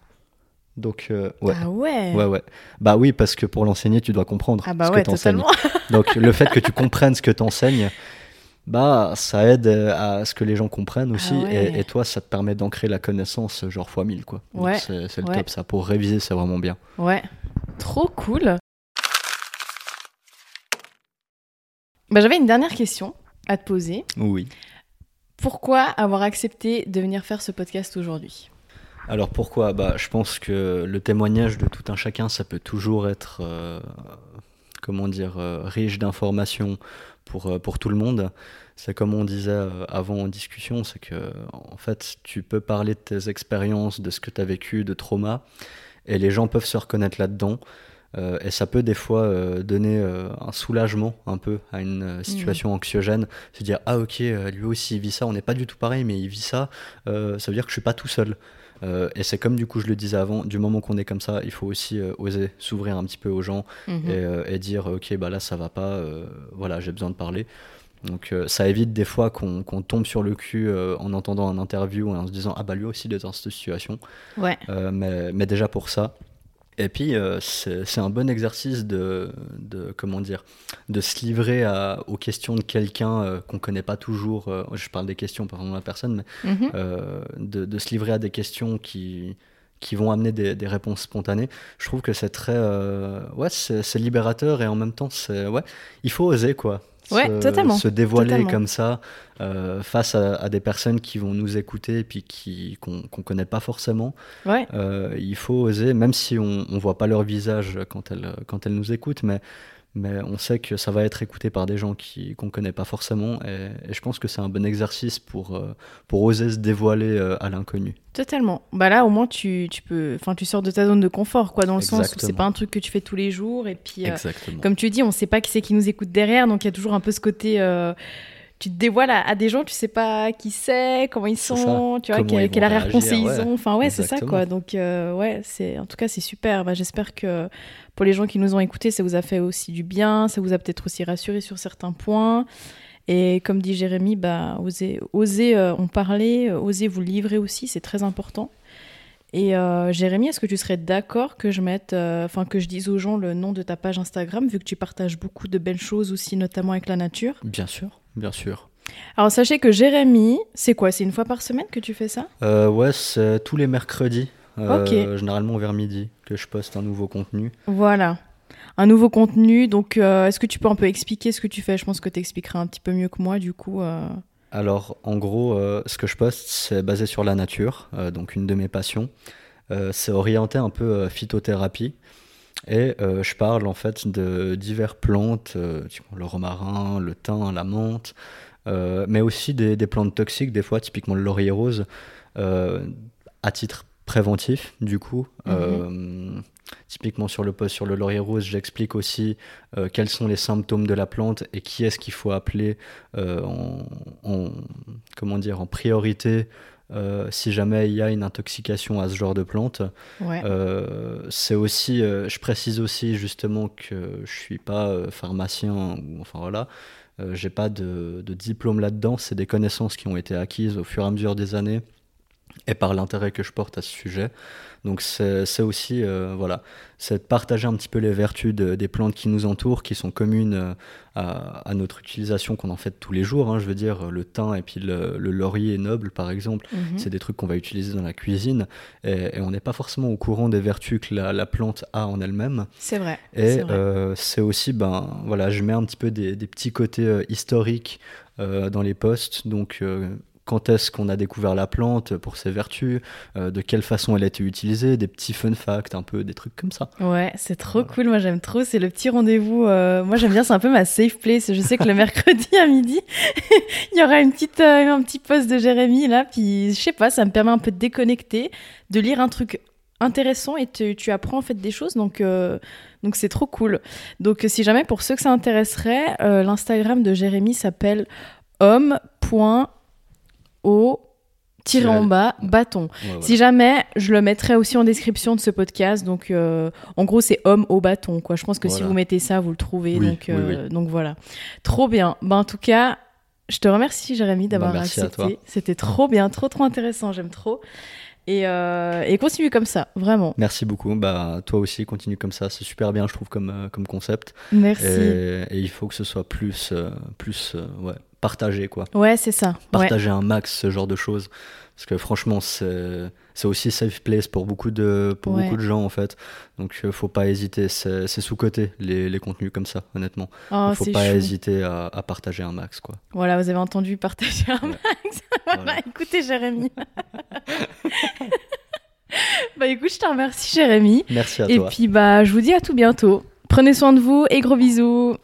Donc, euh, ouais. Ah ouais. Ouais, ouais. Bah oui, parce que pour l'enseigner, tu dois comprendre Ah bah ce ouais, que t'enseignes. Donc, le fait que tu [laughs] comprennes ce que t'enseignes, bah, ça aide euh, à ce que les gens comprennent aussi. Ah ouais. et, et toi, ça te permet d'ancrer la connaissance, genre fois 1000, quoi. Ouais, C'est le top, ça. Pour réviser, c'est vraiment bien. Ouais. Trop cool. Bah, J'avais une dernière question à te poser. Oui. Pourquoi avoir accepté de venir faire ce podcast aujourd'hui? Alors pourquoi? Bah, Je pense que le témoignage de tout un chacun, ça peut toujours être, euh, comment dire, euh, riche d'informations pour, euh, pour tout le monde. C'est comme on disait avant en discussion, c'est que en fait, tu peux parler de tes expériences, de ce que tu as vécu, de trauma, et les gens peuvent se reconnaître là-dedans. Euh, et ça peut des fois euh, donner euh, un soulagement un peu à une euh, situation anxiogène, se dire ah ok lui aussi il vit ça, on n'est pas du tout pareil mais il vit ça, ça veut dire que je suis pas tout seul. Euh, et c'est comme du coup je le disais avant, du moment qu'on est comme ça, il faut aussi euh, oser s'ouvrir un petit peu aux gens Mhm. et, euh, et dire ok bah là ça va pas, voilà j'ai besoin de parler. Donc ça évite des fois qu'on tombe sur le cul en entendant un interview et en se disant ah bah lui aussi il est dans cette situation. Ouais. Mais, mais déjà pour ça. Et puis, euh, c'est un bon exercice de, de, comment dire, de se livrer à- aux questions de quelqu'un euh, qu'on connaît pas toujours. euh, je parle des questions, par exemple, de la personne, mais Mhm. de, de se livrer à des questions qui, qui vont amener des, des réponses spontanées. Je trouve que c'est très, ouais, c'est c'est libérateur et en même temps, c'est, ouais, il faut oser quoi. Ouais, se, dévoiler totalement. comme ça euh, face à, à des personnes qui vont nous écouter et puis qui qu'on qu'on connaît pas forcément. Ouais. Euh, il faut oser, même si on ne voit pas leur visage quand elles, quand elles nous écoutent, mais, mais on sait que ça va être écouté par des gens qui- qu'on ne connaît pas forcément. Et, et je pense que c'est un bon exercice pour, euh, pour oser se dévoiler euh, à l'inconnu. Totalement. Bah là, au moins, tu, tu peux, enfin, tu sors de ta zone de confort, quoi, dans le sens où c'est pas un truc que tu fais tous les jours. Et puis, euh, Exactement. comme tu dis, on sait pas qui c'est qui nous écoute derrière, donc il y a toujours un peu ce côté. Tu te dévoiles à, à des gens, tu sais pas qui c'est, comment ils sont, tu vois, quel, arrière-pensée ils ont. Enfin, ouais, c'est ça, quoi. Donc, euh, ouais, c'est, en tout cas, c'est super. Bah, j'espère que pour les gens qui nous ont écoutés, ça vous a fait aussi du bien, ça vous a peut-être aussi rassuré sur certains points. Et comme dit Jérémy, bah, osez, osez euh, en parler, euh, osez vous livrer aussi, c'est très important. Et euh, Jérémy, est-ce que tu serais d'accord que je mette, euh, enfin que je dise aux gens le nom de ta page Instagram, vu que tu partages beaucoup de belles choses aussi, notamment avec la nature? Bien sûr, bien sûr. Alors sachez que Jérémy, c'est quoi? C'est une fois par semaine que tu fais ça? Euh, ouais, c'est tous les mercredis, euh, Ok. généralement vers midi, que je poste un nouveau contenu. Voilà. Un nouveau contenu, donc euh, est-ce que tu peux un peu expliquer ce que tu fais? Je pense que tu expliqueras un petit peu mieux que moi, du coup. euh. Alors, en gros, euh, ce que je poste, c'est basé sur la nature, euh, donc une de mes passions. Euh, c'est orienté un peu euh, phytothérapie. Et euh, je parle en fait de diverses plantes, euh, le romarin, le thym, la menthe, euh, mais aussi des, des plantes toxiques, des fois, typiquement le laurier rose, à titre préventif, du coup. Euh, typiquement sur le post sur le laurier rose, j'explique aussi quels sont les symptômes de la plante et qui est-ce qu'il faut appeler en, en- comment dire, en priorité euh, si jamais il y a une intoxication à ce genre de plante. Ouais. Euh, c'est aussi, euh, je précise aussi justement que je suis pas pharmacien ou enfin voilà, j'ai pas de, de diplôme là-dedans. C'est des connaissances qui ont été acquises au fur et à mesure des années et par l'intérêt que je porte à ce sujet. Donc c'est aussi euh, voilà, c'est de partager un petit peu les vertus de- des plantes qui nous entourent, qui sont communes euh, à, à notre utilisation qu'on en fait tous les jours. hein. je veux dire le thym et puis le, le laurier noble par exemple. Mhm. C'est des trucs qu'on va utiliser dans la cuisine et, et on n'est pas forcément au courant des vertus que la, la plante a en elle-même. C'est vrai. Et c'est euh, c'est aussi, ben voilà, je mets un petit peu des, des petits côtés historiques euh, dans les posts. Donc, euh, quand est-ce qu'on a découvert la plante pour ses vertus, euh, de quelle façon elle a été utilisée, des petits fun facts, un peu des trucs comme ça. Ouais, c'est trop cool. Moi, j'aime trop. C'est le petit rendez-vous. euh, Moi, j'aime bien. C'est un peu ma safe place. Je sais que le [laughs] mercredi à midi, [laughs] il y aura une petite, euh, un petit post de Jérémy là. Puis, je sais pas, ça me permet un peu de déconnecter, de lire un truc intéressant et tu, tu apprends en fait des choses. Donc, euh, donc c'est trop cool. Donc, si jamais pour ceux que ça intéresserait, euh, l'Instagram de Jérémy s'appelle homme.au tiré en bas bâton. Ouais, voilà. Si jamais, je le mettrai aussi en description de ce podcast. Donc, euh, en gros, c'est homme au bâton. Quoi. Je pense que si vous mettez ça, vous le trouvez. Oui, donc, oui, euh, donc voilà. Trop bien. Ben, en tout cas, je te remercie, Jérémy, d'avoir merci à accepté. C'était trop bien, trop, trop intéressant. J'aime trop. Et, euh, et continue comme ça, vraiment. Merci beaucoup. Bah, toi aussi, continue comme ça. C'est super bien, je trouve, comme, comme concept. Merci. Et, et il faut que ce soit plus, plus ouais, partagé, quoi. Ouais, c'est ça. Ouais. Partager un max, ce genre de choses. Parce que franchement, c'est c'est aussi safe place pour beaucoup de, pour Ouais. beaucoup de gens, en fait. Donc, euh, faut pas hésiter. C'est sous-côté, les, les contenus comme ça, honnêtement. Oh, faut pas chou. hésiter à, à partager un max, quoi. Voilà, vous avez entendu partager un Ouais. max. [laughs] voilà, Voilà. écoutez, Jérémy. [laughs] bah écoute, je te remercie, Jérémy. Merci à Et toi. puis, bah, je vous dis à tout bientôt. Prenez soin de vous et gros bisous.